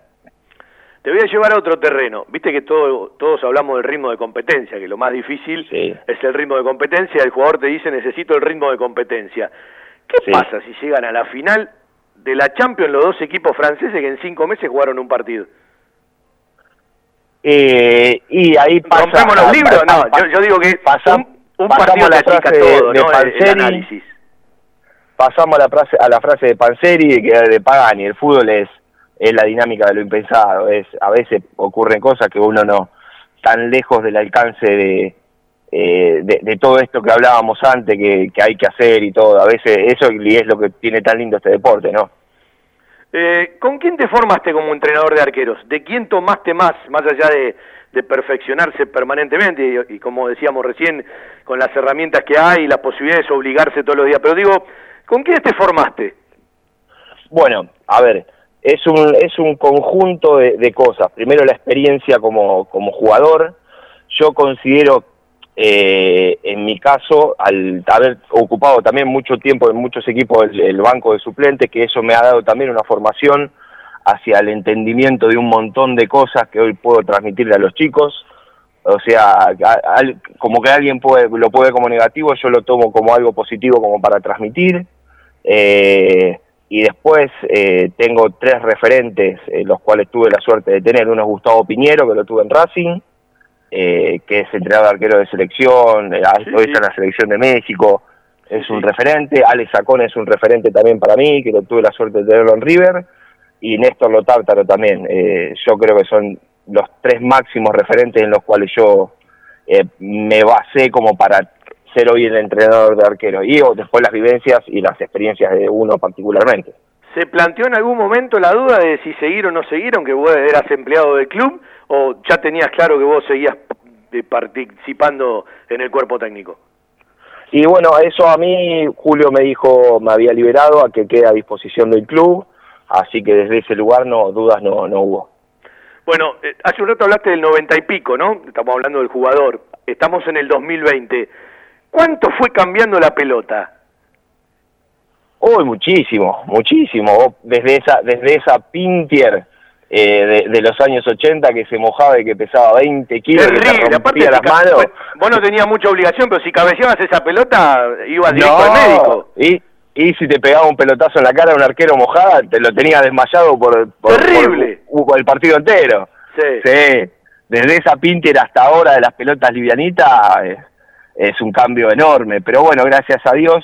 Te voy a llevar a otro terreno. Viste que todo- todos hablamos del ritmo de competencia, que lo más difícil Sí. es el ritmo de competencia. El jugador te dice necesito el ritmo de competencia. ¿Qué Sí. pasa si llegan a la final de la Champions los dos equipos franceses que en cinco meses jugaron un partido? Eh, y ahí pasa... ¿Rompemos los libros? No, yo, yo digo que pasa- un, un partido la frase de- todo, de ¿no? El- El, Panzeri. análisis. pasamos a la frase, a la frase de Panseri, que de Pagani, el fútbol es es la dinámica de lo impensado. Es a veces ocurren cosas que uno no tan lejos del alcance de, eh, de, de todo esto que hablábamos antes que, que hay que hacer y todo. A veces eso es lo que tiene tan lindo este deporte, ¿no? Eh, ¿Con quién te formaste como entrenador de arqueros? ¿De quién tomaste más, más allá de, de perfeccionarse permanentemente y, y como decíamos recién, con las herramientas que hay y las posibilidades de obligarse todos los días? Pero digo, ¿con quién te formaste? Bueno, a ver, es un, es un conjunto de, de cosas. Primero la experiencia como, como jugador. Yo considero, eh, en mi caso, al haber ocupado también mucho tiempo en muchos equipos el, banco de suplentes, que eso me ha dado también una formación hacia el entendimiento de un montón de cosas que hoy puedo transmitirle a los chicos. O sea, como que alguien puede, lo puede ver como negativo, yo lo tomo como algo positivo como para transmitir. Eh, y después eh, tengo tres referentes, eh, los cuales tuve la suerte de tener. Uno es Gustavo Piñero, que lo tuve en Racing, eh, que es entrenador arquero de selección, eh, hoy está en la selección de México, es un referente. Alex Sacón es un referente también para mí, que lo tuve la suerte de tenerlo en River. Y Néstor Lotártaro también. Eh, yo creo que son los tres máximos referentes en los cuales yo eh, me basé como para ser hoy el entrenador de arquero. Y oh, después las vivencias y las experiencias de uno particularmente. ¿Se planteó en algún momento la duda de si seguir o no seguir, aunque vos eras empleado del club, o ya tenías claro que vos seguías participando en el cuerpo técnico? Y bueno, eso a mí Julio me dijo, me había liberado a que quede a disposición del club, así que desde ese lugar no dudas no, no hubo. Bueno, eh, hace un rato hablaste del noventa y pico, ¿no? Estamos hablando del jugador. Estamos en el 2020. ¿Cuánto fue cambiando la pelota? Uy, muchísimo, muchísimo. Desde esa, desde esa Pintier eh, de, de los años 80 que se mojaba y que pesaba 20 kilos, que te Terrible, aparte rompía las manos. vos no tenías mucha obligación, pero si cabeceabas esa pelota, ibas directo No, al médico. Y, y si te pegaba un pelotazo en la cara a un arquero mojada, te lo tenía desmayado por, por, Terrible. por- por el partido entero. Sí. Sí, desde esa Pinter hasta ahora de las pelotas livianitas eh, es un cambio enorme. Pero bueno, gracias a Dios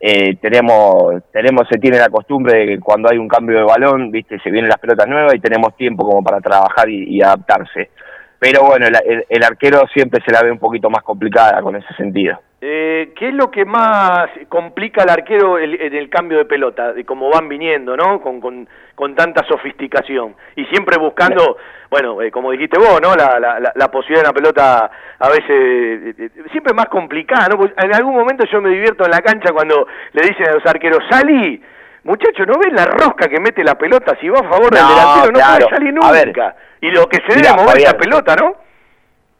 eh, tenemos, tenemos, se tiene la costumbre de que cuando hay un cambio de balón, viste, se vienen las pelotas nuevas y tenemos tiempo como para trabajar y, adaptarse. Pero bueno, el, el- el arquero siempre se la ve un poquito más complicada con ese sentido. Eh, ¿Qué es lo que más complica al arquero el- cambio de pelota? De cómo van viniendo, ¿no? Con, con, con tanta sofisticación. Y siempre buscando, bueno, eh, como dijiste vos, ¿no? La, la, posibilidad de una pelota a veces eh, siempre más complicada, ¿no? Pues en algún momento yo me divierto en la cancha cuando le dicen a los arqueros, salí. Muchacho, ¿no ven la rosca que mete la pelota? Si va a favor del No, delantero, no claro. puede salir ver. nunca. Y lo que se debe mover esa Fabián. pelota, ¿no?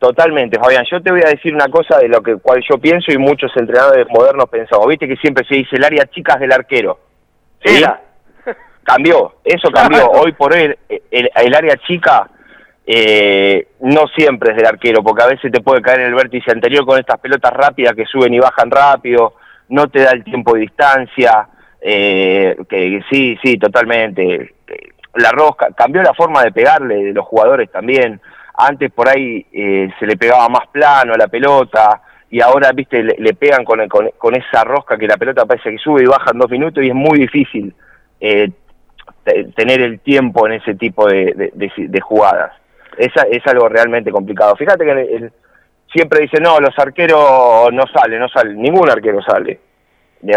Totalmente, Fabian. Yo te voy a decir una cosa de lo que cual yo pienso y muchos entrenadores modernos pensamos. Viste que siempre se dice el área chica es del arquero. ¿Sí? Era. Cambió, eso cambió. Hoy por hoy el, el- el área chica eh, no siempre es del arquero, porque a veces te puede caer en el vértice anterior con estas pelotas rápidas que suben y bajan rápido, no te da el tiempo de distancia, eh, que sí, sí, totalmente. La rosca, cambió la forma de pegarle de los jugadores también. Antes por ahí eh, se le pegaba más plano a la pelota y ahora, viste, le, pegan con, con, con esa rosca que la pelota parece que sube y baja en dos minutos y es muy difícil eh, te- tener el tiempo en ese tipo de, jugadas. Es, a- es algo realmente complicado. Fíjate que siempre dicen, no, los arqueros no salen, no salen, ningún arquero sale.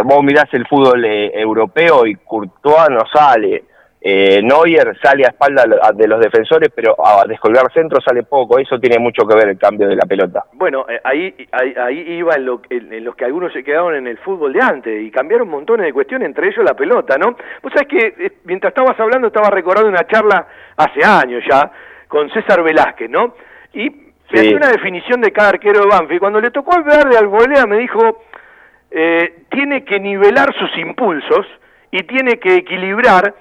Vos mirás el fútbol eh, europeo y Courtois no sale. Eh, Neuer sale a espalda de los defensores, pero a descolgar centro sale poco. Eso tiene mucho que ver el cambio de la pelota. Bueno, eh, ahí, ahí, ahí iba en, lo, en, en los que algunos se quedaron en el fútbol de antes y cambiaron montones de cuestiones, entre ellos la pelota, ¿no? Vos sabés que eh, mientras estabas hablando estaba recordando una charla hace años ya con César Velázquez, ¿no? Y Sí. hacía una definición de cada arquero de Banfield. Cuando le tocó hablar de Albolea me dijo, eh, tiene que nivelar sus impulsos y tiene que equilibrar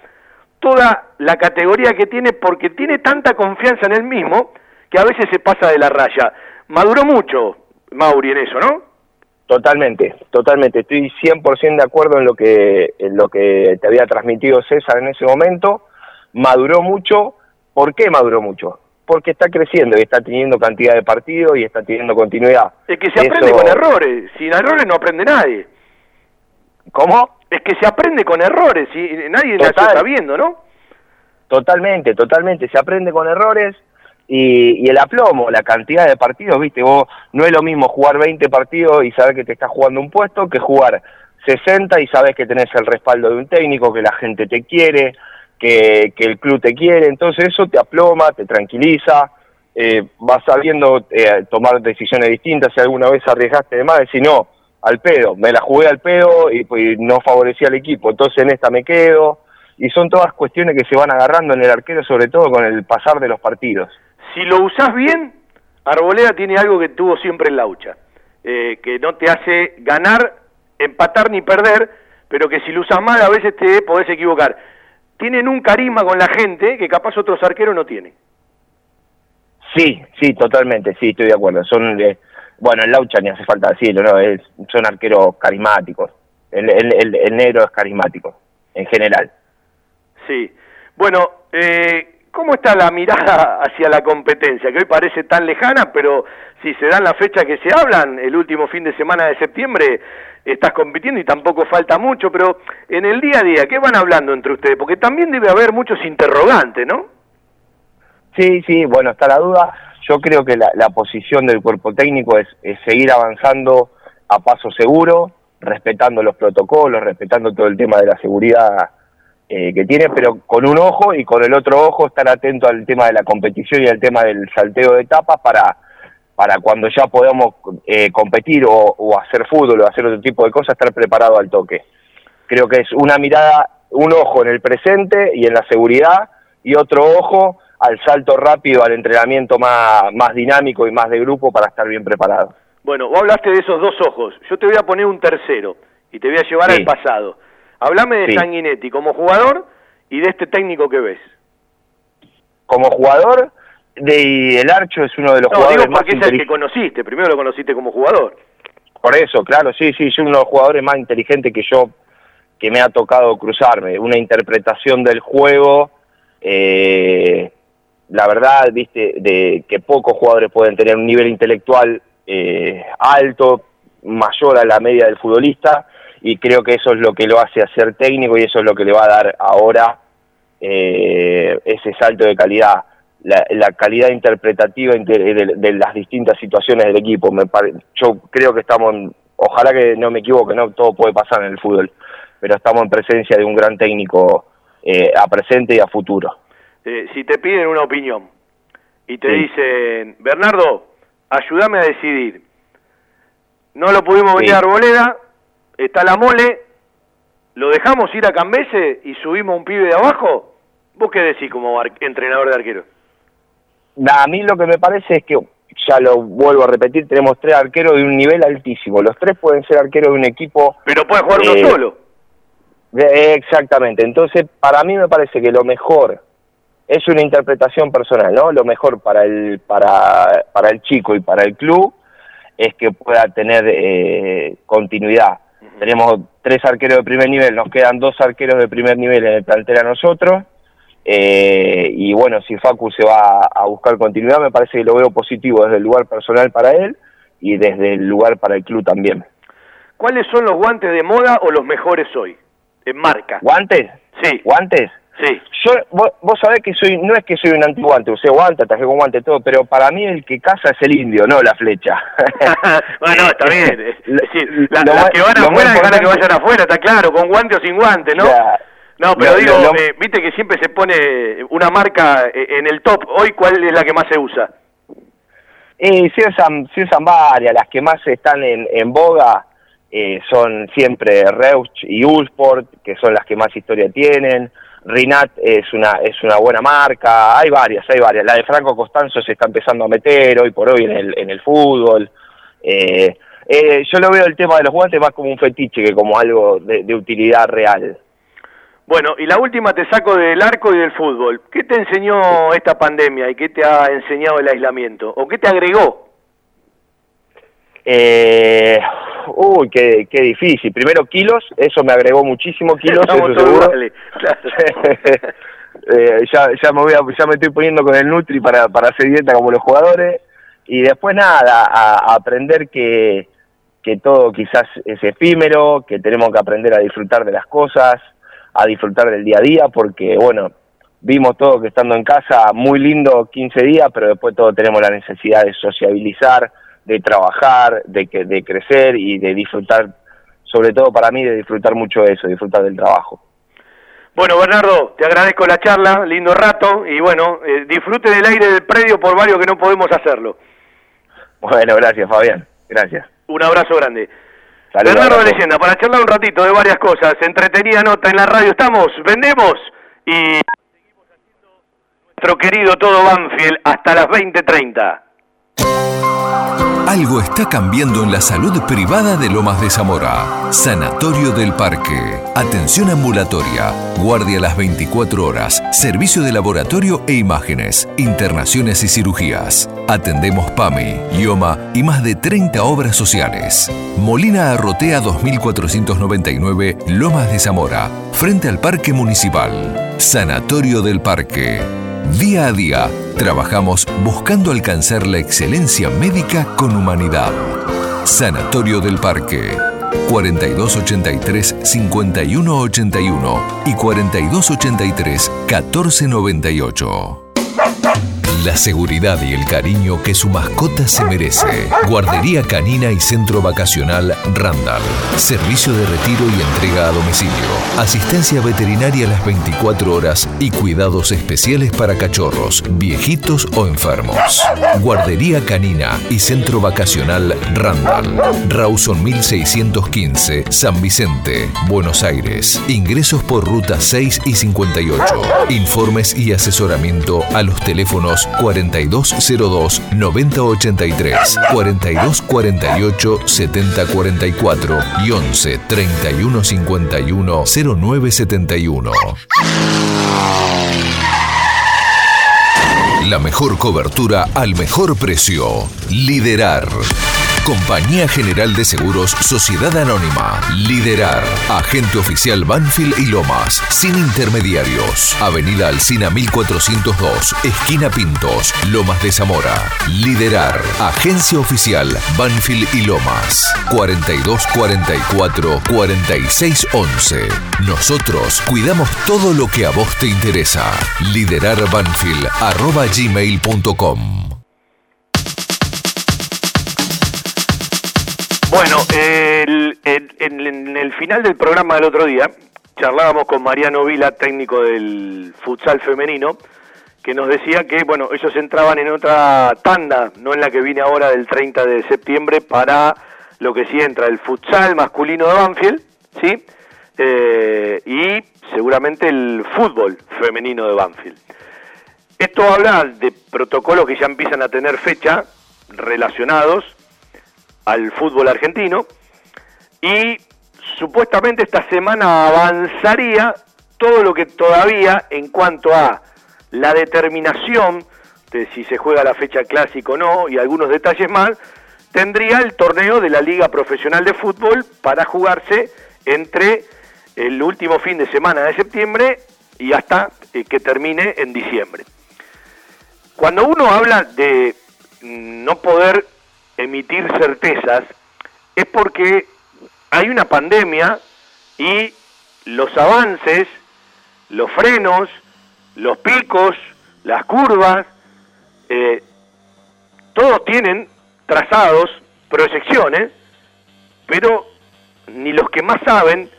toda la categoría que tiene porque tiene tanta confianza en él mismo que a veces se pasa de la raya. Maduró mucho Mauri en eso, ¿no? Totalmente, totalmente. Estoy 100% de acuerdo en lo que en lo que te había transmitido César en ese momento. Maduró mucho. ¿Por qué maduró mucho? Porque está creciendo y está teniendo cantidad de partidos y está teniendo continuidad. Es que se aprende Eso- con errores. Sin errores no aprende nadie. ¿Cómo? Es que se aprende con errores y nadie Total. nació sabiendo, ¿no? Totalmente, totalmente. Se aprende con errores y, y el aplomo, la cantidad de partidos, viste, vos no es lo mismo jugar 20 partidos y saber que te estás jugando un puesto que jugar 60 y sabes que tenés el respaldo de un técnico, que la gente te quiere, que, que el club te quiere, entonces eso te aploma, te tranquiliza, eh, vas sabiendo eh, tomar decisiones distintas, si alguna vez arriesgaste de más, decir no, al pedo, me la jugué al pedo y, pues, no favorecía al equipo, entonces en esta me quedo, y son todas cuestiones que se van agarrando en el arquero, sobre todo con el pasar de los partidos. Si lo usás bien, Arboleda tiene algo que tuvo siempre en la hucha, eh, que no te hace ganar, empatar ni perder, pero que si lo usas mal a veces te podés equivocar. Tienen un carisma con la gente que capaz otros arqueros no tienen. Sí, sí, totalmente, sí, estoy de acuerdo. Son, eh, bueno, el Laucha ni hace falta decirlo, ¿no? Es, son arqueros carismáticos. El, el, el, el negro es carismático, en general. Sí. Bueno, eh, ¿cómo está la mirada hacia la competencia? Que hoy parece tan lejana, pero si se dan las fechas que se hablan, el último fin de semana de septiembre estás compitiendo y tampoco falta mucho, pero en el día a día, ¿qué van hablando entre ustedes? Porque también debe haber muchos interrogantes, ¿no? Sí, sí, bueno, está la duda. Yo creo que la, posición del cuerpo técnico es, es seguir avanzando a paso seguro, respetando los protocolos, respetando todo el tema de la seguridad eh, que tiene, pero con un ojo y con el otro ojo estar atento al tema de la competición y al tema del salteo de etapas para, para cuando ya podamos eh, competir o, o hacer fútbol o hacer otro tipo de cosas, estar preparado al toque. Creo que es una mirada, un ojo en el presente y en la seguridad y otro ojo al salto rápido, al entrenamiento más, más dinámico y más de grupo para estar bien preparado. Bueno, vos hablaste de esos dos ojos. Yo te voy a poner un tercero y te voy a llevar Sí. al pasado. Hablame de Sí. Sanguinetti como jugador y de este técnico que ves. Como jugador, de, el Archo es uno de los No, jugadores digo más porque es el que conociste. Primero lo conociste como jugador. Por eso, claro, sí, sí, es uno de los jugadores más inteligentes que yo, que me ha tocado cruzarme. Una interpretación del juego, eh, la verdad, viste, de que pocos jugadores pueden tener un nivel intelectual eh, alto, mayor a la media del futbolista, y creo que eso es lo que lo hace hacer técnico y eso es lo que le va a dar ahora eh, ese salto de calidad. La, calidad interpretativa inte- de, las distintas situaciones del equipo. Me pare- yo creo que estamos, ojalá que no me equivoque, no todo puede pasar en el fútbol, pero estamos en presencia de un gran técnico eh, a presente y a futuro. Eh, si te piden una opinión y te Sí. dicen, Bernardo, ayúdame a decidir. No lo pudimos venir Sí. a Arboleda, está la mole, lo dejamos ir a Cambese y subimos un pibe de abajo. ¿Vos qué decís como entrenador de arquero? Nah, a mí lo que me parece es que, ya lo vuelvo a repetir, tenemos tres arqueros de un nivel altísimo. Los tres pueden ser arqueros de un equipo Pero puede jugar Eh, uno solo. Eh, Exactamente, entonces para mí me parece que lo mejor es una interpretación personal, ¿no? Lo mejor para el para, para el chico y para el club es que pueda tener eh, continuidad. Tenemos tres arqueros de primer nivel, nos quedan dos arqueros de primer nivel en el plantel a nosotros. eh, y bueno, si Facu se va a buscar continuidad, me parece que lo veo positivo desde el lugar personal para él y desde el lugar para el club también. ¿Cuáles son los guantes de moda o los mejores hoy? En marca. ¿Guantes? Sí. ¿Guantes? Sí. Yo, vos, vos sabés que soy, no es que soy un antiguante, usé guante, atajé con guante, todo, pero para mí el que caza es el indio, no la flecha. bueno, está bien. Es Lo- decir, la- lo las que van afuera dejan que vayan afuera, está claro, con guante o sin guante, ¿no? Ya. No, pero digo, eh, viste que siempre se pone una marca eh, en el top. Hoy, ¿cuál es la que más se usa? Eh, se, usan, se usan varias, las que más están en, en boga eh, son siempre Reusch y Ulsport, que son las que más historia tienen. Rinat es una es una buena marca, hay varias, hay varias. La de Franco Costanzo se está empezando a meter hoy por hoy en el, en el fútbol. Eh, eh, yo lo veo el tema de los guantes más como un fetiche que como algo de, de utilidad real. Bueno, y la última te saco del arco y del fútbol. ¿Qué te enseñó esta pandemia y qué te ha enseñado el aislamiento? ¿O qué te agregó? Eh, uy, qué, qué difícil. Primero kilos, eso me agregó muchísimo kilos, Estamos eso todos seguro. iguales, claro. Eh, ya, ya me voy a, ya me estoy poniendo con el Nutri para, para hacer dieta como los jugadores. Y después nada, a, a aprender que, que todo quizás es efímero, que tenemos que aprender a disfrutar de las cosas, a disfrutar del día a día, porque bueno, vimos todo que estando en casa, muy lindo 15 días, pero después todos tenemos la necesidad de sociabilizar, de trabajar, de, que, de crecer y de disfrutar, sobre todo para mí, de disfrutar mucho eso, disfrutar del trabajo. Bueno, Bernardo, te agradezco la charla, lindo rato, y bueno, eh, disfrute del aire del predio por varios que no podemos hacerlo. Bueno, gracias Fabián, gracias. Un abrazo grande. Saludos, Bernardo de. Leyenda, para charlar un ratito de varias cosas, entretenida nota en la radio estamos, vendemos y nuestro querido todo Banfield hasta las 20.30. Algo está cambiando en la salud privada de Lomas de Zamora. Sanatorio del Parque. Atención ambulatoria. Guardia las 24 horas. Servicio de laboratorio e imágenes. Internaciones y cirugías. Atendemos PAMI, IOMA y más de 30 obras sociales. Molina Arrotea 2499, Lomas de Zamora. Frente al Parque Municipal. Sanatorio del Parque. Día a día, trabajamos buscando alcanzar la excelencia médica con humanidad. Sanatorio del Parque. 4283-5181 y 4283-1498. La seguridad y el cariño que su mascota se merece. Guardería canina y centro vacacional Randall. Servicio de retiro y entrega a domicilio. Asistencia veterinaria las 24 horas y cuidados especiales para cachorros, viejitos o enfermos. Guardería canina y centro vacacional Randall. Rawson 1615, San Vicente, Buenos Aires. Ingresos por ruta 6 y 58. Informes y asesoramiento a los teléfonos 4202-9083, 4248-7044 y 11 3151 0971. La mejor cobertura al mejor precio. Liderar. Compañía General de Seguros Sociedad Anónima. Liderar. Agente oficial Banfield y Lomas. Sin intermediarios. Avenida Alcina 1402. Esquina Pintos. Lomas de Zamora. Liderar. Agencia oficial Banfield y Lomas. 4244 4611. Nosotros cuidamos todo lo que a vos te interesa. Liderar Banfield arroba gmail.com. Bueno, el- en, el final del programa del otro día, charlábamos con Mariano Vila, técnico del futsal femenino, que nos decía que, bueno, ellos entraban en otra tanda, no en la que viene ahora del 30 de septiembre, para lo que sí entra, el futsal masculino de Banfield, ¿sí? Eh, y seguramente el fútbol femenino de Banfield. Esto habla de protocolos que ya empiezan a tener fecha relacionados al fútbol argentino y supuestamente esta semana avanzaría todo lo que todavía en cuanto a la determinación de si se juega la fecha clásica o no y algunos detalles más, tendría el torneo de la Liga Profesional de Fútbol para jugarse entre el último fin de semana de septiembre y hasta eh, que termine en diciembre. Cuando uno habla de mm, no poder emitir certezas, es porque hay una pandemia y los avances, los frenos, los picos, las curvas, eh, todos tienen trazados, proyecciones, pero ni los que más saben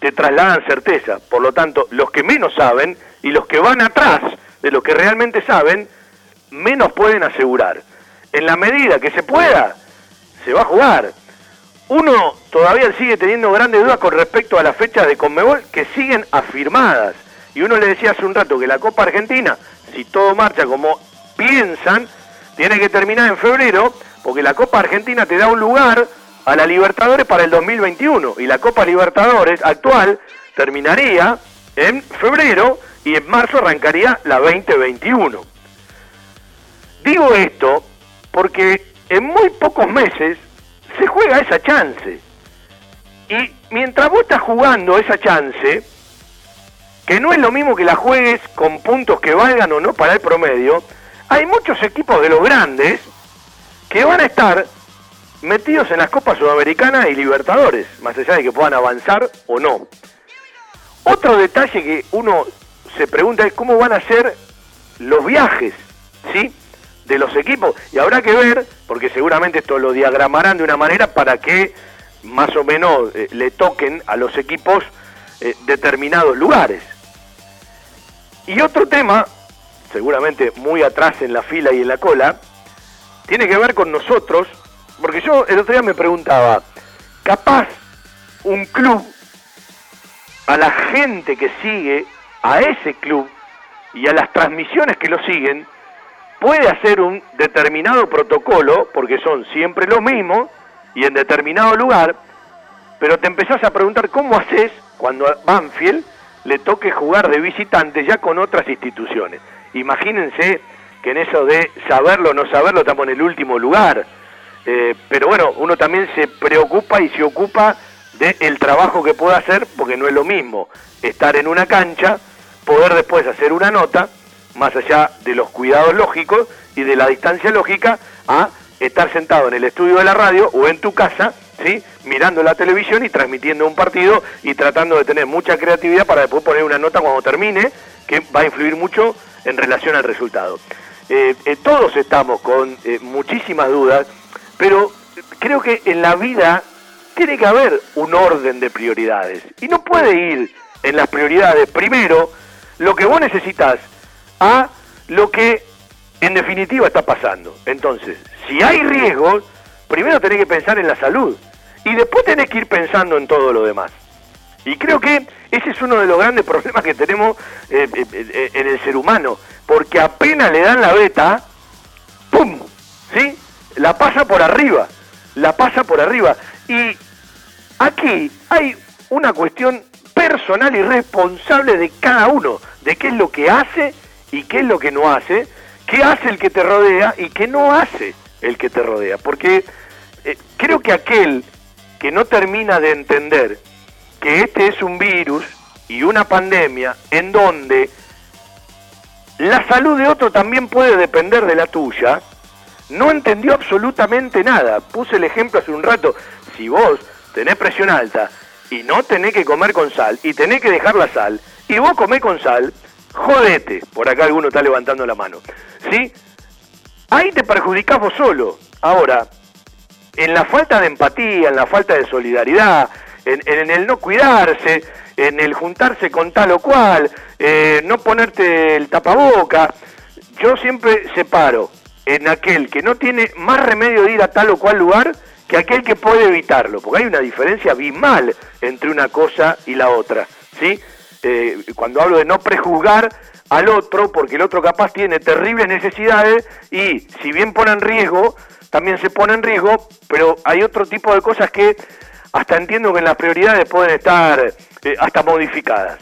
te trasladan certeza. Por lo tanto, los que menos saben y los que van atrás de lo que realmente saben, menos pueden asegurar. En la medida que se pueda, se va a jugar. Uno todavía sigue teniendo grandes dudas con respecto a las fechas de Conmebol que siguen afirmadas. Y uno le decía hace un rato que la Copa Argentina, si todo marcha como piensan, tiene que terminar en febrero, porque la Copa Argentina te da un lugar a la Libertadores para el 2021. Y la Copa Libertadores actual terminaría en febrero y en marzo arrancaría la 2021. Digo esto porque en muy pocos meses se juega esa chance. Y mientras vos estás jugando esa chance, que no es lo mismo que la juegues con puntos que valgan o no para el promedio, hay muchos equipos de los grandes que van a estar metidos en las Copas Sudamericanas y Libertadores, más allá de que puedan avanzar o no. Otro detalle que uno se pregunta es cómo van a ser los viajes, ¿sí? De los equipos. Y habrá que ver, porque seguramente esto lo diagramarán de una manera para que más o menos eh, le toquen a los equipos eh, determinados lugares. Y otro tema, seguramente muy atrás en la fila y en la cola, tiene que ver con nosotros, porque yo el otro día me preguntaba, capaz un club, a la gente que sigue a ese club y a las transmisiones que lo siguen, puede hacer un determinado protocolo, porque son siempre los mismos y en determinado lugar, pero te empezás a preguntar cómo haces cuando a Banfield le toque jugar de visitante ya con otras instituciones. Imagínense que en eso de saberlo o no saberlo estamos en el último lugar. Eh, pero bueno, uno también se preocupa y se ocupa del trabajo que pueda hacer, porque no es lo mismo estar en una cancha, poder después hacer una nota, más allá de los cuidados lógicos y de la distancia lógica, a estar sentado en el estudio de la radio o en tu casa, ¿sí? mirando la televisión y transmitiendo un partido y tratando de tener mucha creatividad para después poner una nota cuando termine, que va a influir mucho en relación al resultado. Eh, eh, todos estamos con eh, muchísimas dudas, pero creo que en la vida tiene que haber un orden de prioridades. Y no puede ir en las prioridades primero lo que vos necesitas a lo que en definitiva está pasando. Entonces, si hay riesgos, primero tenés que pensar en la salud y después tenés que ir pensando en todo lo demás. Y creo que ese es uno de los grandes problemas que tenemos eh, eh, eh, en el ser humano, porque apenas le dan la beta, ¡pum! ¿Sí? La pasa por arriba, la pasa por arriba. Y aquí hay una cuestión personal y responsable de cada uno, de qué es lo que hace y qué es lo que no hace, qué hace el que te rodea y qué no hace el que te rodea. Porque creo que aquel que no termina de entender que este es un virus y una pandemia en donde la salud de otro también puede depender de la tuya, no entendió absolutamente nada. Puse el ejemplo hace un rato, si vos tenés presión alta y no tenés que comer con sal y tenés que dejar la sal y vos comés con sal, jodete, por acá alguno está levantando la mano, ¿sí? Ahí te perjudicás vos solo. Ahora, en la falta de empatía, en la falta de solidaridad, en, el no cuidarse, en el juntarse con tal o cual, eh, no ponerte el tapaboca. Yo siempre separo en aquel que no tiene más remedio de ir a tal o cual lugar que aquel que puede evitarlo, porque hay una diferencia abismal entre una cosa y la otra, ¿sí? Eh, cuando hablo de no prejuzgar al otro, porque el otro capaz tiene terribles necesidades y si bien pone en riesgo, también se pone en riesgo, pero hay otro tipo de cosas que hasta entiendo que en las prioridades pueden estar eh, hasta modificadas.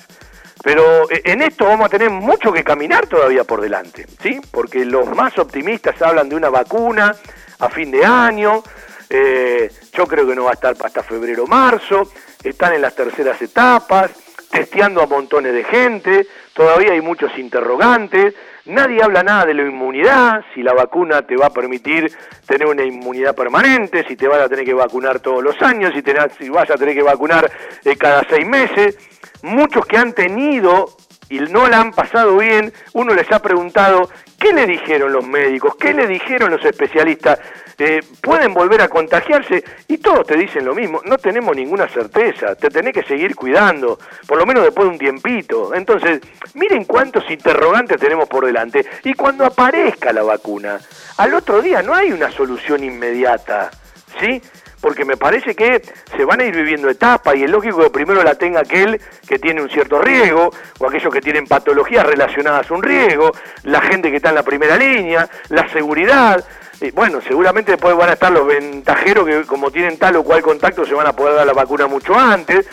Pero eh, en esto vamos a tener mucho que caminar todavía por delante, ¿sí? Porque los más optimistas hablan de una vacuna a fin de año, eh, yo creo que no va a estar hasta febrero o marzo, están en las terceras etapas, testeando a montones de gente, todavía hay muchos interrogantes, Nadie habla nada de la inmunidad, si la vacuna te va a permitir tener una inmunidad permanente, si te vas a tener que vacunar todos los años, si, vas a tener que vacunar eh, cada seis meses. Muchos que han tenido y no la han pasado bien, uno les ha preguntado, ¿qué le dijeron los médicos? ¿Qué le dijeron los especialistas? Eh, ¿Pueden volver a contagiarse? Y todos te dicen lo mismo, no tenemos ninguna certeza, te tenés que seguir cuidando, por lo menos después de un tiempito. Entonces, miren cuántos interrogantes tenemos por delante. Y cuando aparezca la vacuna, al otro día no hay una solución inmediata, ¿sí? Porque me parece que se van a ir viviendo etapas y es lógico que primero la tenga aquel que tiene un cierto riesgo o aquellos que tienen patologías relacionadas a un riesgo, la gente que está en la primera línea, la seguridad. Y bueno, seguramente después van a estar los ventajeros que como tienen tal o cual contacto se van a poder dar la vacuna mucho antes.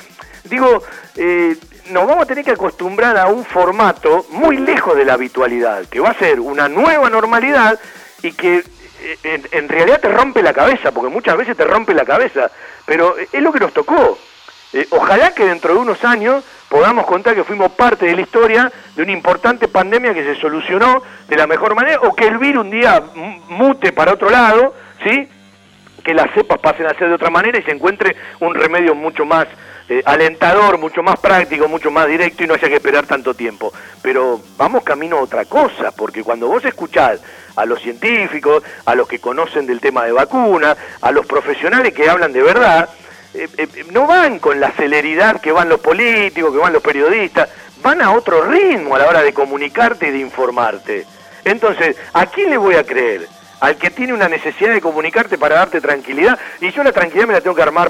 Digo, eh, nos vamos a tener que acostumbrar a un formato muy lejos de la habitualidad, que va a ser una nueva normalidad y que en, realidad te rompe la cabeza, porque muchas veces te rompe la cabeza, pero es lo que nos tocó. Eh, ojalá que dentro de unos años podamos contar que fuimos parte de la historia de una importante pandemia que se solucionó de la mejor manera, o que el virus un día mute para otro lado, ¿sí? que las cepas pasen a ser de otra manera y se encuentre un remedio mucho más eh, alentador, mucho más práctico, mucho más directo y no haya que esperar tanto tiempo. Pero vamos camino a otra cosa, porque cuando vos escuchás a los científicos, a los que conocen del tema de vacuna, a los profesionales que hablan de verdad, eh, eh, no van con la celeridad que van los políticos, que van los periodistas, van a otro ritmo a la hora de comunicarte y de informarte. Entonces, ¿a quién le voy a creer? Al que tiene una necesidad de comunicarte para darte tranquilidad, y yo la tranquilidad me la tengo que armar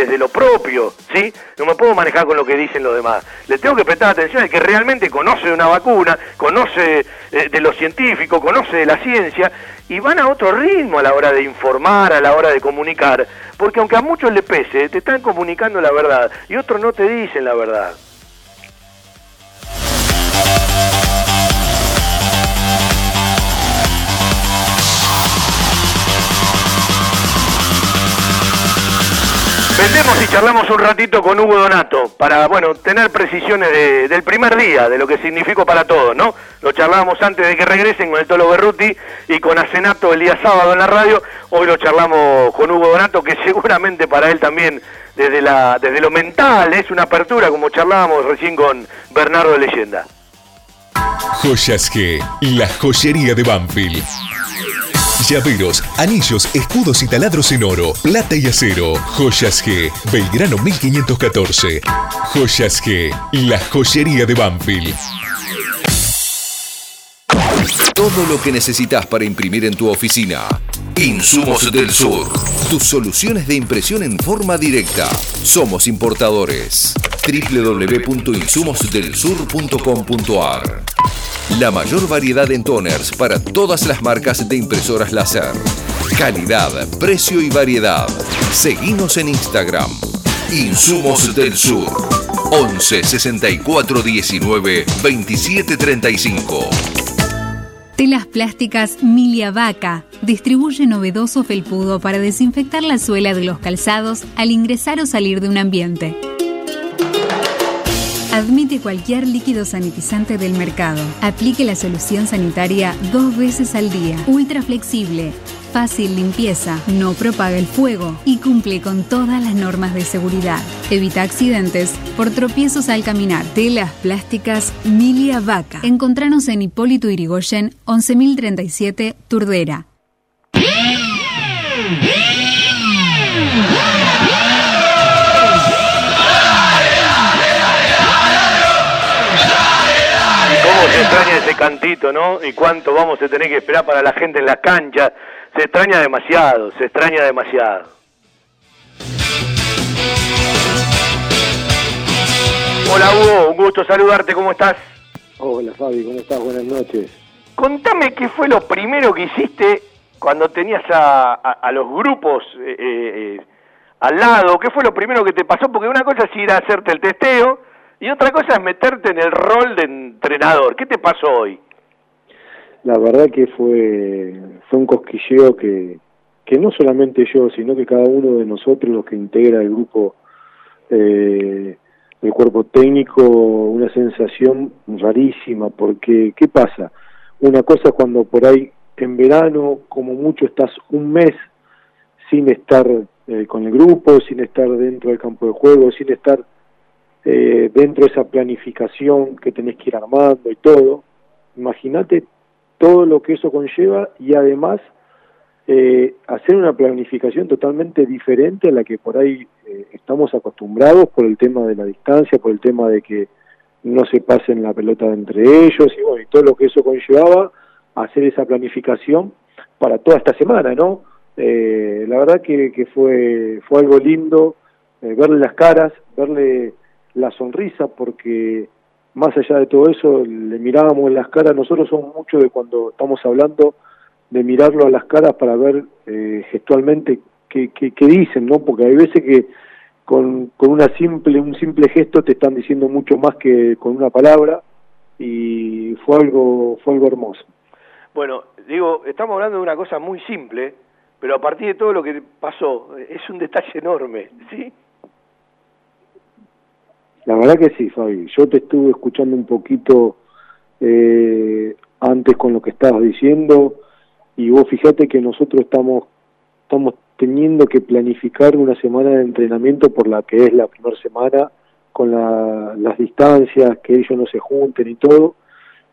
desde lo propio, ¿sí? No me puedo manejar con lo que dicen los demás. Le tengo que prestar atención al que realmente conoce una vacuna, conoce eh, de lo científico, conoce de la ciencia, y van a otro ritmo a la hora de informar, a la hora de comunicar, porque aunque a muchos les pese, te están comunicando la verdad, y otros no te dicen la verdad. Vendemos y charlamos un ratito con Hugo Donato para, bueno, tener precisiones de- del primer día, de lo que significó para todos, ¿no? Lo charlábamos antes de que regresen con el Tolo Berruti y con Asenato el día sábado en la radio. Hoy lo charlamos con Hugo Donato, que seguramente para él también, desde, desde lo mental, es una apertura, como charlábamos recién con Bernardo Leyenda. Joyas G, la joyería de Banfield. Llaveros, anillos, escudos y taladros en oro, plata y acero. Joyas G, Belgrano 1514. Joyas G, la joyería de Banfield. Todo lo que necesitas para imprimir en tu oficina. Insumos del Sur. Tus soluciones de impresión en forma directa. Somos importadores. www.insumosdelsur.com.ar La mayor variedad en toners para todas las marcas de impresoras láser. Calidad, precio y variedad. Seguimos en Instagram. Insumos del Sur. 11 64 19 27 35. Telas plásticas Milia Vaca distribuye novedoso felpudo para desinfectar la suela de los calzados al ingresar o salir de un ambiente. Cualquier líquido sanitizante del mercado. Aplique la solución sanitaria dos veces al día. Ultra flexible. Fácil limpieza, no propaga el fuego y cumple con todas las normas de seguridad. Evita accidentes por tropiezos al caminar. Telas plásticas Milia Vaca. Encontranos en Hipólito Irigoyen 11037 Turdera. Se extraña ese cantito, no? Y cuánto vamos a tener que esperar para la gente en las canchas. Se extraña demasiado, se extraña demasiado. Hola Hugo, un gusto saludarte, ¿cómo estás? Hola Fabi, ¿cómo estás? Buenas noches. Contame qué fue lo primero que hiciste cuando tenías a, a- a los grupos eh, eh, al lado. ¿Qué fue lo primero que te pasó? Porque una cosa es ir a hacerte el testeo y otra cosa es meterte en el rol de entrenador. ¿Qué te pasó hoy? La verdad que fue, fue un cosquilleo que, que no solamente yo, sino que cada uno de nosotros, los que integra el grupo, eh, el cuerpo técnico, una sensación rarísima, porque ¿qué pasa? Una cosa cuando por ahí en verano, como mucho, estás un mes sin estar eh, con el grupo, sin estar dentro del campo de juego, sin estar eh, dentro de esa planificación que tenés que ir armando y todo. Imagínate todo lo que eso conlleva y además eh, hacer una planificación totalmente diferente a la que por ahí eh, estamos acostumbrados por el tema de la distancia, por el tema de que no se pasen la pelota entre ellos y bueno, y todo lo que eso conllevaba, hacer esa planificación para toda esta semana, ¿no? Eh, la verdad que, que fue, fue algo lindo eh, verle las caras, verle la sonrisa, porque más allá de todo eso, le mirábamos en las caras, nosotros somos mucho de cuando estamos hablando, de mirarlo a las caras para ver eh, gestualmente qué, qué, qué dicen, ¿no? Porque hay veces que con, con una simple, un simple gesto te están diciendo mucho más que con una palabra y fue algo, fue algo hermoso. Bueno, digo, estamos hablando de una cosa muy simple, pero a partir de todo lo que pasó, es un detalle enorme, ¿sí? La verdad que sí, Fabi. Yo te estuve escuchando un poquito eh, antes con lo que estabas diciendo y vos fíjate que nosotros estamos estamos teniendo que planificar una semana de entrenamiento por la que es la primera semana, con la- las distancias, que ellos no se junten y todo.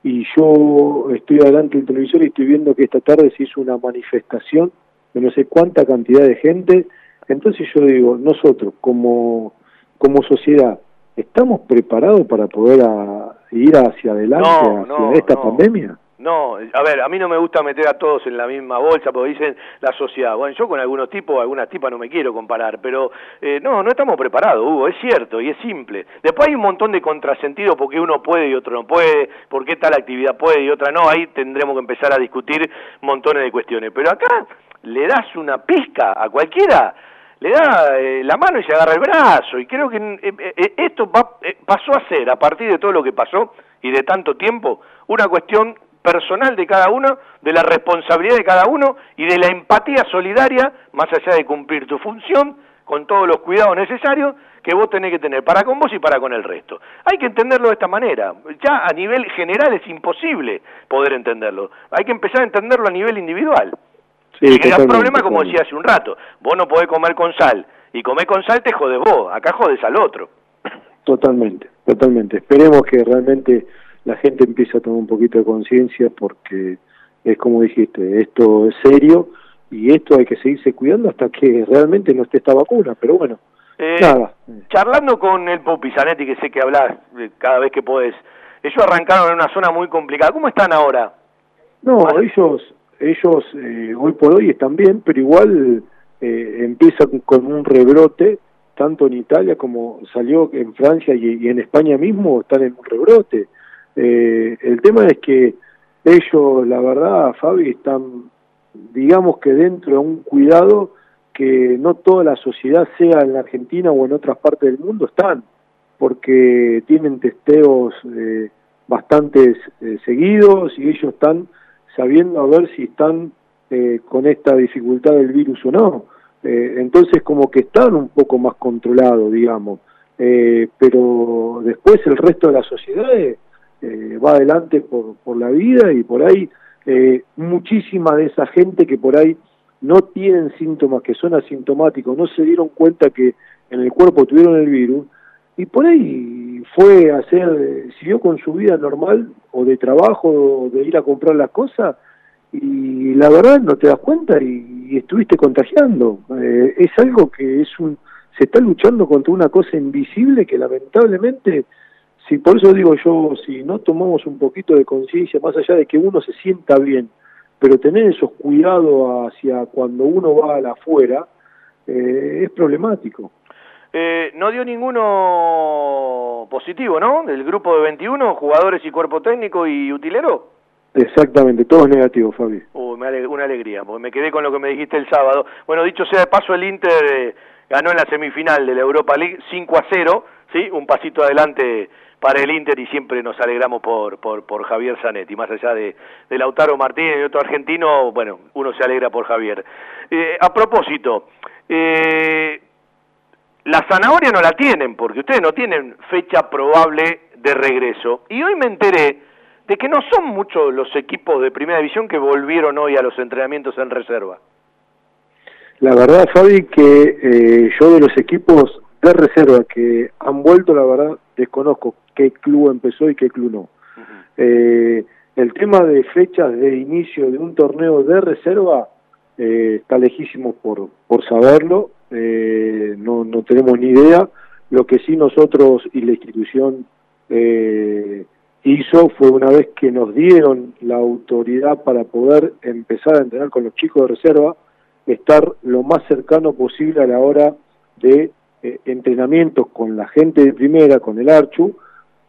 Y yo estoy adelante del televisor y estoy viendo que esta tarde se hizo una manifestación de no sé cuánta cantidad de gente. Entonces yo digo, nosotros como, como sociedad, ¿estamos preparados para poder a- ir hacia adelante, No, hacia no, esta no. pandemia? No, a ver, a mí no me gusta meter a todos en la misma bolsa porque dicen la sociedad. Bueno, yo con algunos tipos, algunas tipas no me quiero comparar, pero eh, no, no estamos preparados, Hugo, es cierto y es simple. Después hay un montón de contrasentidos porque uno puede y otro no puede, por qué tal actividad puede y otra no, ahí tendremos que empezar a discutir montones de cuestiones. Pero acá le das una pizca a cualquiera, le da eh, la mano y se agarra el brazo. Y creo que eh, eh, esto va- eh, pasó a ser, a partir de todo lo que pasó y de tanto tiempo, una cuestión personal de cada uno, de la responsabilidad de cada uno y de la empatía solidaria, más allá de cumplir tu función, con todos los cuidados necesarios que vos tenés que tener para con vos y para con el resto. Hay que entenderlo de esta manera. Ya a nivel general es imposible poder entenderlo. Hay que empezar a entenderlo a nivel individual. Sí, el gran problema, como decía hace un rato, vos no podés comer con sal. Y comer con sal te jodes vos, acá jodes al otro. Totalmente, totalmente. Esperemos que realmente la gente empiece a tomar un poquito de conciencia porque es como dijiste, esto es serio y esto hay que seguirse cuidando hasta que realmente no esté esta vacuna, pero bueno, Eh, nada. Charlando con el Popi Zanetti, que sé que hablas eh, cada vez que podés, ellos arrancaron en una zona muy complicada. ¿Cómo están ahora? No, ellos, ellos eh, hoy por hoy están bien, pero igual eh, empieza con- un rebrote, tanto en Italia como salió en Francia y, y en España mismo están en un rebrote. Eh, el tema es que ellos, la verdad, Fabi, están, digamos que dentro de un cuidado que no toda la sociedad, sea en la Argentina o en otras partes del mundo, están, porque tienen testeos eh, bastantes eh, seguidos y ellos están sabiendo a ver si están eh, con esta dificultad del virus o no. Eh, entonces como que están un poco más controlados, digamos. Eh, pero después el resto de la sociedad eh, eh, va adelante por, por la vida y por ahí eh, muchísima de esa gente que por ahí no tienen síntomas, que son asintomáticos, no se dieron cuenta que en el cuerpo tuvieron el virus y por ahí fue a hacer, siguió con su vida normal o de trabajo o de ir a comprar las cosas y la verdad no te das cuenta y, y estuviste contagiando. Eh, es algo que es un, se está luchando contra una cosa invisible que lamentablemente, si por eso digo yo, si no tomamos un poquito de conciencia, más allá de que uno se sienta bien, pero tener esos cuidados hacia cuando uno va a la afuera, eh, es problemático. Eh, no dio ninguno positivo, ¿no? Del grupo de 21, jugadores y cuerpo técnico y utilero. Exactamente, todo es negativo, Fabi. Una alegría, porque me quedé con lo que me dijiste el sábado. Bueno, dicho sea de paso, el Inter eh, ganó en la semifinal de la Europa League 5 a 0, ¿sí? Un pasito adelante para el Inter y siempre nos alegramos por, por, por Javier Zanetti, más allá de, de Lautaro Martínez y otro argentino, bueno, uno se alegra por Javier. Eh, a propósito, eh, la zanahoria no la tienen, porque ustedes no tienen fecha probable de regreso. Y hoy me enteré de que no son muchos los equipos de primera división que volvieron hoy a los entrenamientos en reserva. La verdad, Fabi, que eh, yo de los equipos de reserva que han vuelto, la verdad, desconozco qué club empezó y qué club no. Eh, el tema de fechas de inicio de un torneo de reserva eh, está lejísimo por, por saberlo, eh, no, no tenemos ni idea. Lo que sí nosotros y la institución eh, hizo fue una vez que nos dieron la autoridad para poder empezar a entrenar con los chicos de reserva, estar lo más cercano posible a la hora de eh, entrenamientos con la gente de primera, con el Archu,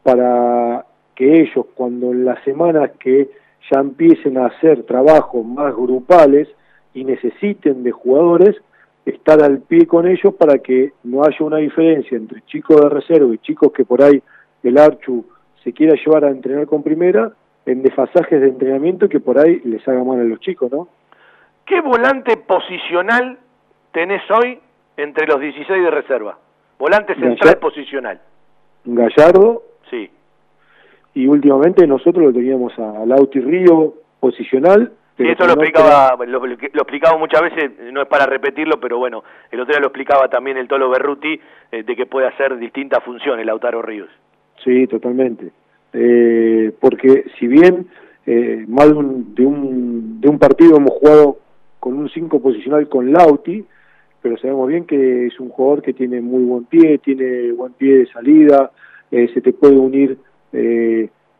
para que ellos cuando en las semanas que ya empiecen a hacer trabajos más grupales y necesiten de jugadores, estar al pie con ellos para que no haya una diferencia entre chicos de reserva y chicos que por ahí el Archu se quiera llevar a entrenar con primera en desfasajes de entrenamiento que por ahí les haga mal a los chicos, ¿no? ¿Qué volante posicional tenés hoy entre los 16 de reserva? Volante central posicional. Gallardo Sí. y últimamente nosotros lo teníamos a Lauti Río posicional Sí, esto lo explicaba, lo, lo explicaba muchas veces, no es para repetirlo, pero bueno, el otro día lo explicaba también el Tolo Berruti, eh, de que puede hacer distintas funciones Lautaro Ríos. Sí, totalmente. Eh, porque si bien eh, más de un, de, un, de un partido hemos jugado con un 5 posicional con Lauti, pero sabemos bien que es un jugador que tiene muy buen pie, tiene buen pie de salida, eh, se te puede unir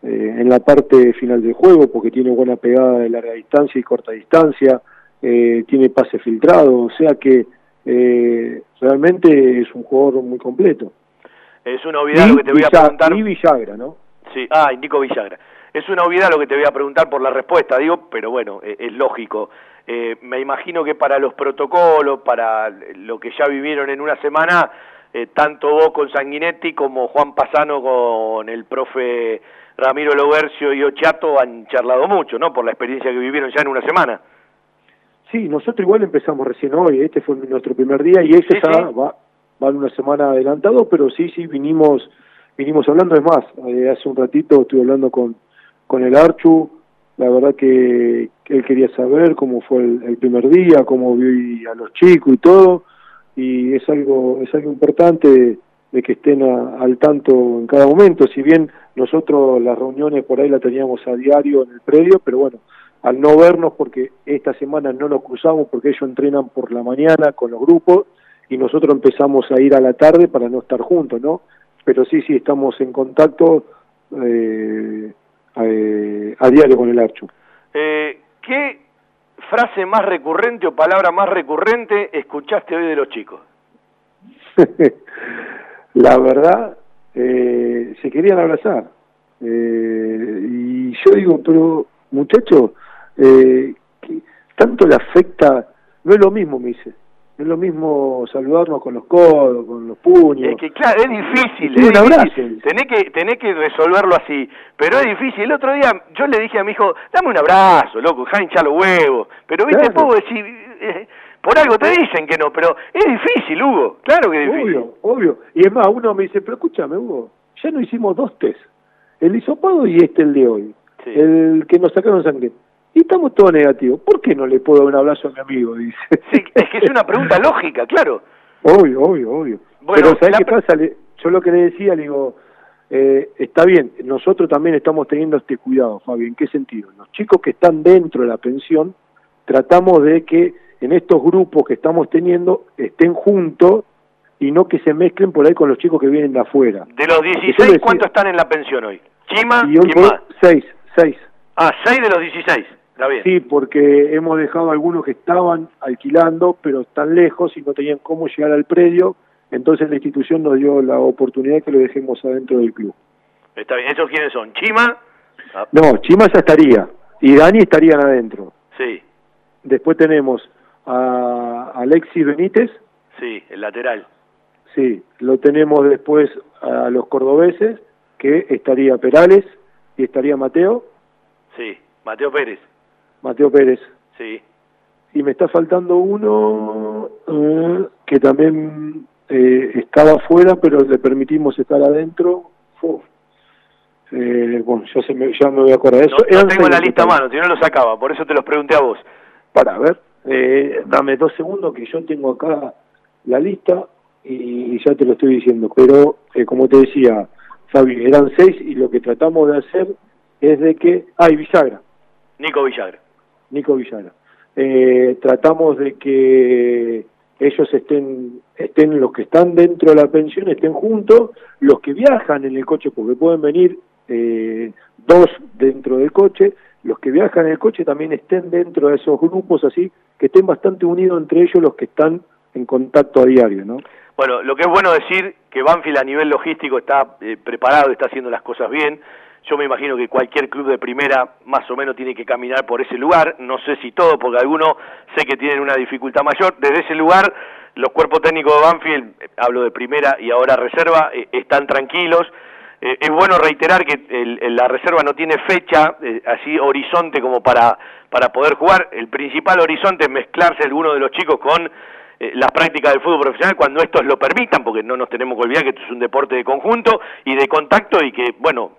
eh, en la parte final del juego porque tiene buena pegada de larga distancia y corta distancia, eh, tiene pase filtrado, o sea que eh, realmente es un jugador muy completo. Es una obviedad Y lo que te voy a preguntar. Y Villagra, ¿no? Sí, ah, Nico Villagra. Es una obviedad lo que te voy a preguntar por la respuesta, digo, pero bueno, eh, es lógico. Eh, me imagino que para los protocolos, para lo que ya vivieron en una semana, eh, tanto vos con Sanguinetti como Juan Pasano con el profe Ramiro Lobercio y Ochato han charlado mucho, ¿no? Por la experiencia que vivieron ya en una semana. Sí, nosotros igual empezamos recién hoy, este fue nuestro primer día y Sí, ya sí. va, van una semana adelantado, pero sí, sí, vinimos vinimos hablando, es más, eh, hace un ratito estuve hablando con, con el Archu, la verdad que, que él quería saber cómo fue el, el primer día, cómo vi a los chicos y todo, y es algo, es algo importante de, que estén a- al tanto en cada momento, si bien nosotros las reuniones por ahí las teníamos a diario en el predio, pero bueno, al no vernos porque esta semana no nos cruzamos porque ellos entrenan por la mañana con los grupos y nosotros empezamos a ir a la tarde para no estar juntos, ¿no? Pero sí, sí, estamos en contacto eh, eh, a diario con el Archu. Eh, ¿Qué frase más recurrente o palabra más recurrente escuchaste hoy de los chicos? la verdad, eh, se querían abrazar. Eh, y yo digo, pero muchachos, eh, tanto le afecta, no es lo mismo, me dice. No es lo mismo saludarnos con los codos, con los puños. Es que claro, es difícil, es un abrazo. difícil. Tenés que, tenés que resolverlo así, pero es difícil. El otro día yo le dije a mi hijo, dame un abrazo, loco, ja hinchar los huevos. Pero viste, Claro. puedo decir, eh, por algo te dicen que no, pero es difícil, Hugo, claro que es difícil. Obvio, obvio. Y es más, uno me dice, pero escúchame, Hugo, ya no hicimos dos test. El hisopado y este, el de hoy. Sí. El que nos sacaron sangre. Y estamos todos negativos. ¿Por qué no le puedo dar un abrazo a mi amigo? Dice. Sí, es que es una pregunta lógica, claro. Obvio, obvio, obvio. Bueno, Pero ¿sabes qué pasa? Le- yo lo que le decía, le digo, eh, está bien, nosotros también estamos teniendo este cuidado, Fabi. ¿En qué sentido? Los chicos que están dentro de la pensión, tratamos de que en estos grupos que estamos teniendo estén juntos y no que se mezclen por ahí con los chicos que vienen de afuera. De los Eso 16, decía. ¿cuántos están en la pensión hoy? Chima, Y hoy ¿quién por más? seis, seis. Ah, 6 de los 16, está bien. Sí, porque hemos dejado algunos que estaban alquilando, pero están lejos y no tenían cómo llegar al predio, entonces la institución nos dio la oportunidad que lo dejemos adentro del club. Está bien, ¿esos quiénes son? ¿Chima? Ah, No, Chima ya estaría, y Dani estarían adentro. sí, Después tenemos a Alexis Benítez, sí, el lateral. sí, lo tenemos después a los cordobeses, que estaría Perales y estaría Mateo, Sí, Mateo Pérez. Mateo Pérez. Sí. y me está faltando uno eh, que también eh, estaba afuera pero le permitimos estar adentro. Eh, bueno ya se me, ya me voy a acordar de eso no tengo la lista a mano, si no lo sacaba, por eso te los pregunté a vos. para ver eh, dame dos segundos que yo tengo acá la lista y, ya te lo estoy diciendo pero eh, como te decía Fabi eran seis y lo que tratamos de hacer es de que ay Villagra Nico Villagra. Nico Villagra. Eh, tratamos de que ellos estén, estén los que están dentro de la pensión, estén juntos, los que viajan en el coche, porque pueden venir eh, dos dentro del coche, los que viajan en el coche también estén dentro de esos grupos, así que estén bastante unidos entre ellos los que están en contacto a diario, ¿no? Bueno, lo que es bueno decir que Banfield a nivel logístico está eh, preparado, está haciendo las cosas bien. Yo me imagino que cualquier club de primera más o menos tiene que caminar por ese lugar. No sé si todo, porque algunos sé que tienen una dificultad mayor. Desde ese lugar, los cuerpos técnicos de Banfield, eh, hablo de primera y ahora reserva, eh, están tranquilos. Eh, es bueno reiterar que el- la reserva no tiene fecha, eh, así horizonte como para, para poder jugar. El principal horizonte es mezclarse alguno de los chicos con eh, las prácticas del fútbol profesional cuando estos lo permitan, porque no nos tenemos que olvidar que esto es un deporte de conjunto y de contacto y que, bueno,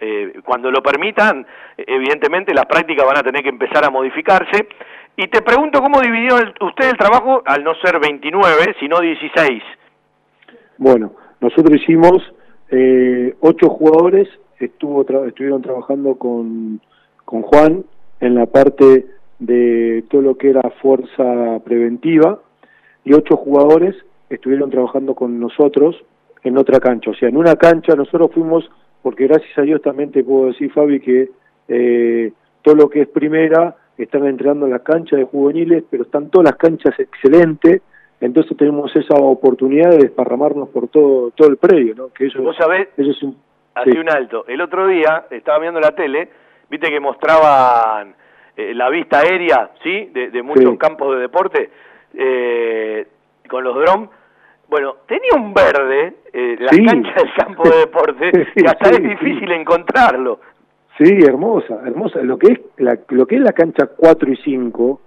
cuando lo permitan, evidentemente las prácticas van a tener que empezar a modificarse. Y te pregunto cómo dividió el- usted el trabajo al no ser 29, sino 16. Bueno, nosotros hicimos eh, ocho jugadores, estuvo tra- estuvieron trabajando con, con Juan en la parte de todo lo que era fuerza preventiva y ocho jugadores estuvieron trabajando con nosotros en otra cancha. O sea, en una cancha nosotros fuimos, porque gracias a Dios también te puedo decir, Fabi, que eh, todo lo que es primera están entrenando en las canchas de juveniles, pero están todas las canchas excelentes, entonces tenemos esa oportunidad de desparramarnos por todo todo el predio, ¿no? Que eso, Vos sabés. Así sí. un alto. El otro día estaba viendo la tele, viste que mostraban eh, la vista aérea, ¿sí? De, de muchos Sí. campos de deporte eh, con los drones. Bueno, tenía un verde, eh, la Sí. cancha del campo de deporte, que hasta es difícil encontrarlo. Sí, hermosa, hermosa. Lo que es la, lo que es la cancha 4 y 5,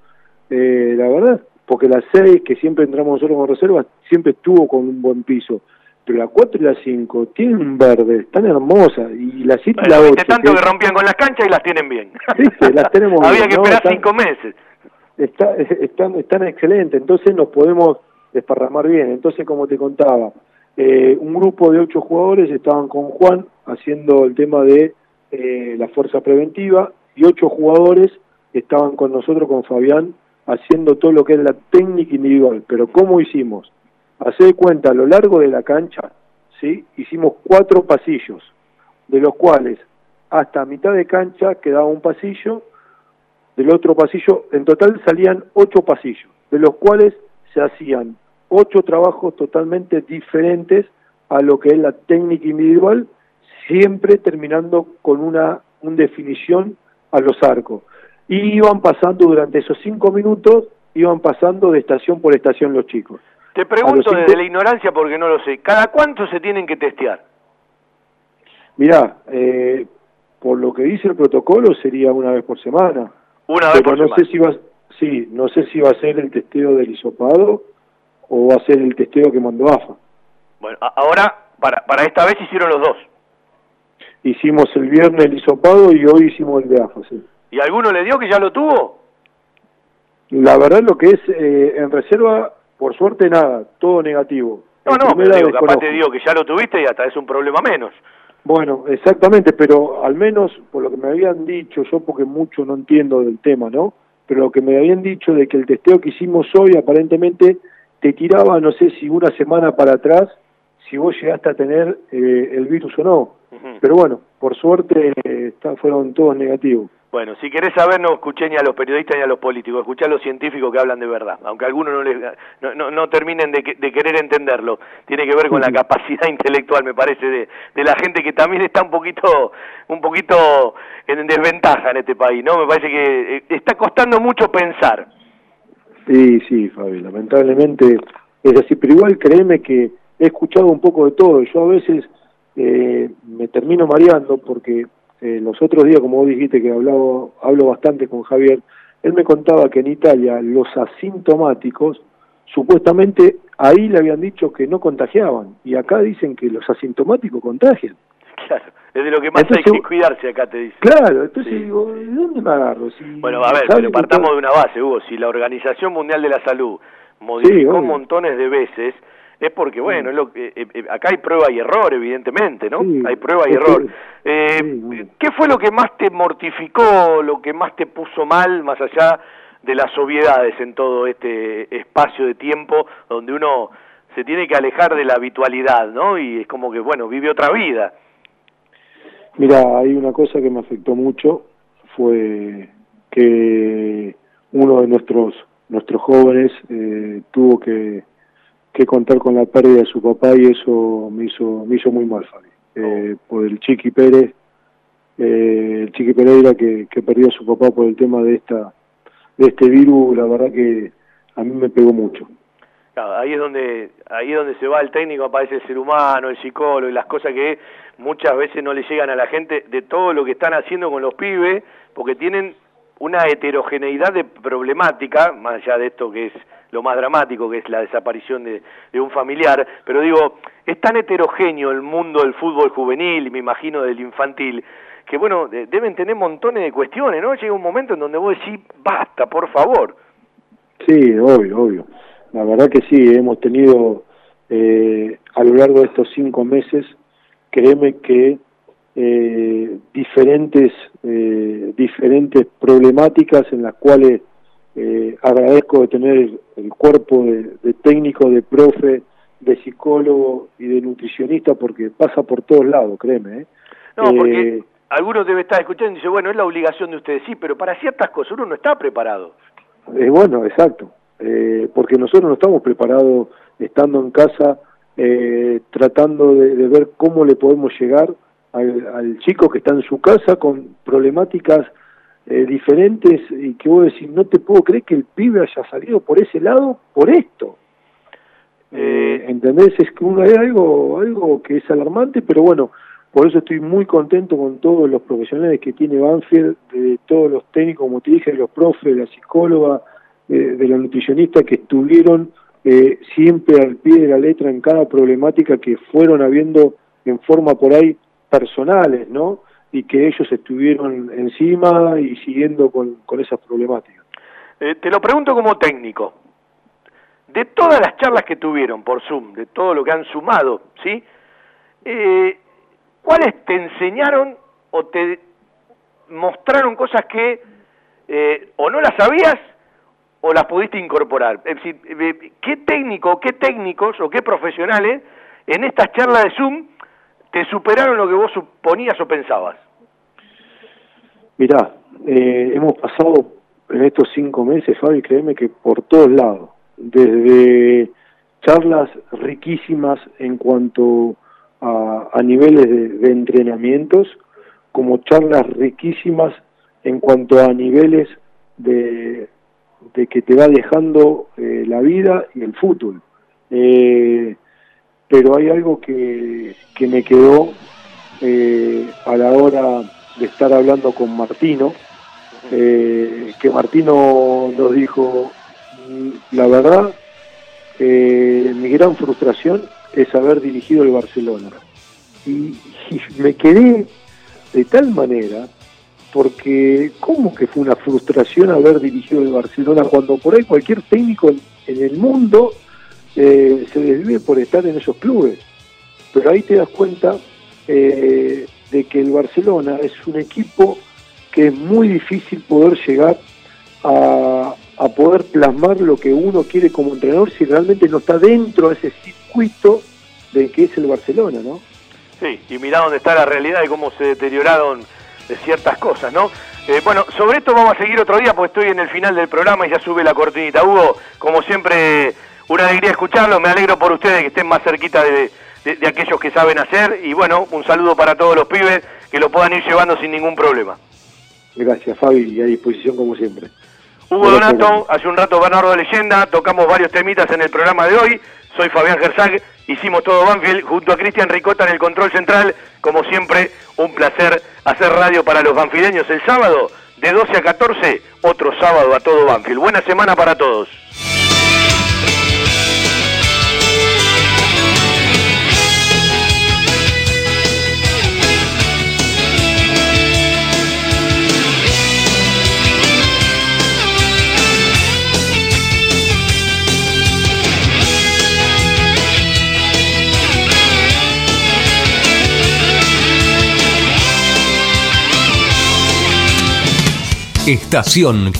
eh, la verdad, porque la 6, que siempre entramos nosotros con reservas, siempre estuvo con un buen piso. Pero la 4 y la 5 tienen un verde, están hermosas. Y la 7 y la Bueno, 8, viste tanto que rompían con las canchas y las tienen bien. ¿viste? las tenemos Había bien, que ¿no? esperar Están- cinco meses. está, están, están excelentes, entonces nos podemos desparramar bien. Entonces, como te contaba, eh, un grupo de ocho jugadores estaban con Juan haciendo el tema de eh, la fuerza preventiva y ocho jugadores estaban con nosotros, con Fabián, haciendo todo lo que es la técnica individual. Pero ¿cómo hicimos? Hacé de cuenta, a lo largo de la cancha, ¿sí? hicimos cuatro pasillos, de los cuales hasta mitad de cancha quedaba un pasillo, del otro pasillo, en total salían ocho pasillos, de los cuales se hacían ocho trabajos totalmente diferentes a lo que es la técnica individual, siempre terminando con una, una definición a los arcos. Y iban pasando durante esos cinco minutos, iban pasando de estación por estación los chicos. Te pregunto cinco- desde la ignorancia porque no lo sé. ¿Cada cuánto se tienen que testear? Mirá, eh, por lo que dice el protocolo sería una vez por semana. Una vez Pero por no semana. sé si va, sí, no sé si va a ser el testeo del hisopado o va a ser el testeo que mandó AFA. Bueno, ahora, para, para esta vez hicieron los dos. Hicimos el viernes el hisopado y hoy hicimos el de AFA, sí. ¿Y alguno le dio que ya lo tuvo? La verdad lo que es eh, en reserva, por suerte nada, todo negativo. No, En no, pero primera digo, capaz te digo que ya lo tuviste y hasta es un problema menos. Bueno, exactamente, pero al menos por lo que me habían dicho, yo porque mucho no entiendo del tema, ¿no? Pero lo que me habían dicho de que el testeo que hicimos hoy aparentemente te tiraba, no sé si una semana para atrás, si vos llegaste a tener eh, el virus o no. Pero bueno, por suerte eh, está- fueron todos negativos. Bueno, si querés saber, no escuché ni a los periodistas ni a los políticos, escuché a los científicos que hablan de verdad, aunque algunos no, les, no, no, no terminen de, que- de querer entenderlo. Tiene que ver con la capacidad intelectual, me parece, de, de la gente que también está un poquito, un poquito en desventaja en este país, ¿no? Me parece que eh, está costando mucho pensar. Sí, sí, Fabi, lamentablemente es así, pero igual créeme que he escuchado un poco de todo. Yo a veces eh, me termino mareando porque eh, los otros días, como vos dijiste que hablaba, hablo bastante con Javier, él me contaba que en Italia los asintomáticos, supuestamente ahí le habían dicho que no contagiaban, y acá dicen que los asintomáticos contagian. Claro, es de lo que más Entonces, hay que cuidarse acá, te dice. Claro, entonces digo, ¿de dónde me agarro? Si Bueno, a ver, pero partamos de una base, Hugo. Si la Organización Mundial de la Salud modificó montones de veces, es porque, bueno, es lo eh, eh, acá hay prueba y error, evidentemente, ¿no? Sí, hay prueba y error. Eh, ¿Qué fue lo que más te mortificó, lo que más te puso mal, más allá de las obviedades en todo este espacio de tiempo donde uno se tiene que alejar de la habitualidad, ¿no? Y es como que, bueno, vive otra vida. Mira, hay una cosa que me afectó mucho, fue que uno de nuestros nuestros jóvenes eh, tuvo que, que contar con la pérdida de su papá y eso me hizo me hizo muy mal, Fabi. Eh, por el Chiqui Pérez, eh, el Chiqui Pereira que, que perdió a su papá por el tema de esta de este virus, la verdad que a mí me pegó mucho. Claro, ahí es donde ahí es donde se va el técnico, aparece el ser humano, el psicólogo y las cosas que muchas veces no le llegan a la gente de todo lo que están haciendo con los pibes, porque tienen una heterogeneidad de problemática, más allá de esto que es lo más dramático que es la desaparición de, un familiar, pero digo, es tan heterogéneo el mundo del fútbol juvenil me imagino del infantil, que bueno, de- deben tener montones de cuestiones, ¿no? Llega un momento en donde vos decís, basta, por favor. Sí, obvio, obvio. La verdad que sí, hemos tenido eh, a lo largo de estos cinco meses, créeme que eh, diferentes eh, diferentes problemáticas en las cuales eh, agradezco de tener el, el cuerpo de, de técnico, de profe, de psicólogo y de nutricionista porque pasa por todos lados, créeme. ¿eh? No, porque Eh, algunos debe estar escuchando y dice, bueno, es la obligación de ustedes, sí, pero para ciertas cosas uno no está preparado. Eh, bueno, exacto, eh, porque nosotros no estamos preparados estando en casa eh, tratando de, de ver cómo le podemos llegar al, al chico que está en su casa con problemáticas eh, diferentes y que vos decís, no te puedo creer que el pibe haya salido por ese lado por esto. Eh, ¿Entendés? Es que uno hay algo, algo que es alarmante, pero bueno, por eso estoy muy contento con todos los profesionales que tiene Banfield, de todos los técnicos, como te dije, de los profes, de la psicóloga, de, de la nutricionista que estuvieron eh, siempre al pie de la letra en cada problemática que fueron habiendo en forma por ahí personales, ¿no? Y que ellos estuvieron encima y siguiendo con, con esas problemáticas. Eh, te lo pregunto como técnico. De todas las charlas que tuvieron por Zoom, de todo lo que han sumado, ¿sí? Eh, ¿Cuáles te enseñaron o te mostraron cosas que eh, o no las sabías o las pudiste incorporar? Es decir, eh, ¿qué técnico, qué técnicos o qué profesionales en estas charlas de Zoom te superaron lo que vos suponías o pensabas? Mirá, eh, hemos pasado en estos cinco meses, Fabi, créeme que por todos lados, desde charlas riquísimas en cuanto a, a niveles de, de entrenamientos, como charlas riquísimas en cuanto a niveles de, de que te va dejando eh, la vida y el fútbol. Eh, pero hay algo que, que me quedó eh, a la hora de estar hablando con Martino, eh, que Martino nos dijo, "Mm, la verdad, eh, mi gran frustración es haber dirigido el Barcelona. Y, me quedé de tal manera, porque ¿cómo que fue una frustración haber dirigido el Barcelona cuando por ahí cualquier técnico en el mundo eh, se desvive por estar en esos clubes? Pero ahí te das cuenta eh, de que el Barcelona es un equipo que es muy difícil poder llegar a, poder plasmar lo que uno quiere como entrenador si realmente no está dentro de ese circuito de que es el Barcelona, ¿no? Sí, y mirá dónde está la realidad y cómo se deterioraron de ciertas cosas, ¿no? Eh, bueno, sobre esto vamos a seguir otro día porque estoy en el final del programa y ya sube la cortinita. Hugo, como siempre, una alegría escucharlo. Me alegro por ustedes que estén más cerquita de, de- de aquellos que saben hacer. Y bueno, un saludo para todos los pibes que lo puedan ir llevando sin ningún problema. Gracias, Fabi, y a disposición como siempre. Hugo Donato, hace un rato Bernardo Leyenda, tocamos varios temitas en el programa de hoy. Soy Fabián Gersag, hicimos todo Banfield junto a Cristian Ricota en el control central. Como siempre, un placer hacer radio para los banfileños el sábado de 12 a 14, otro sábado a todo Banfield. Buena semana para todos. Estación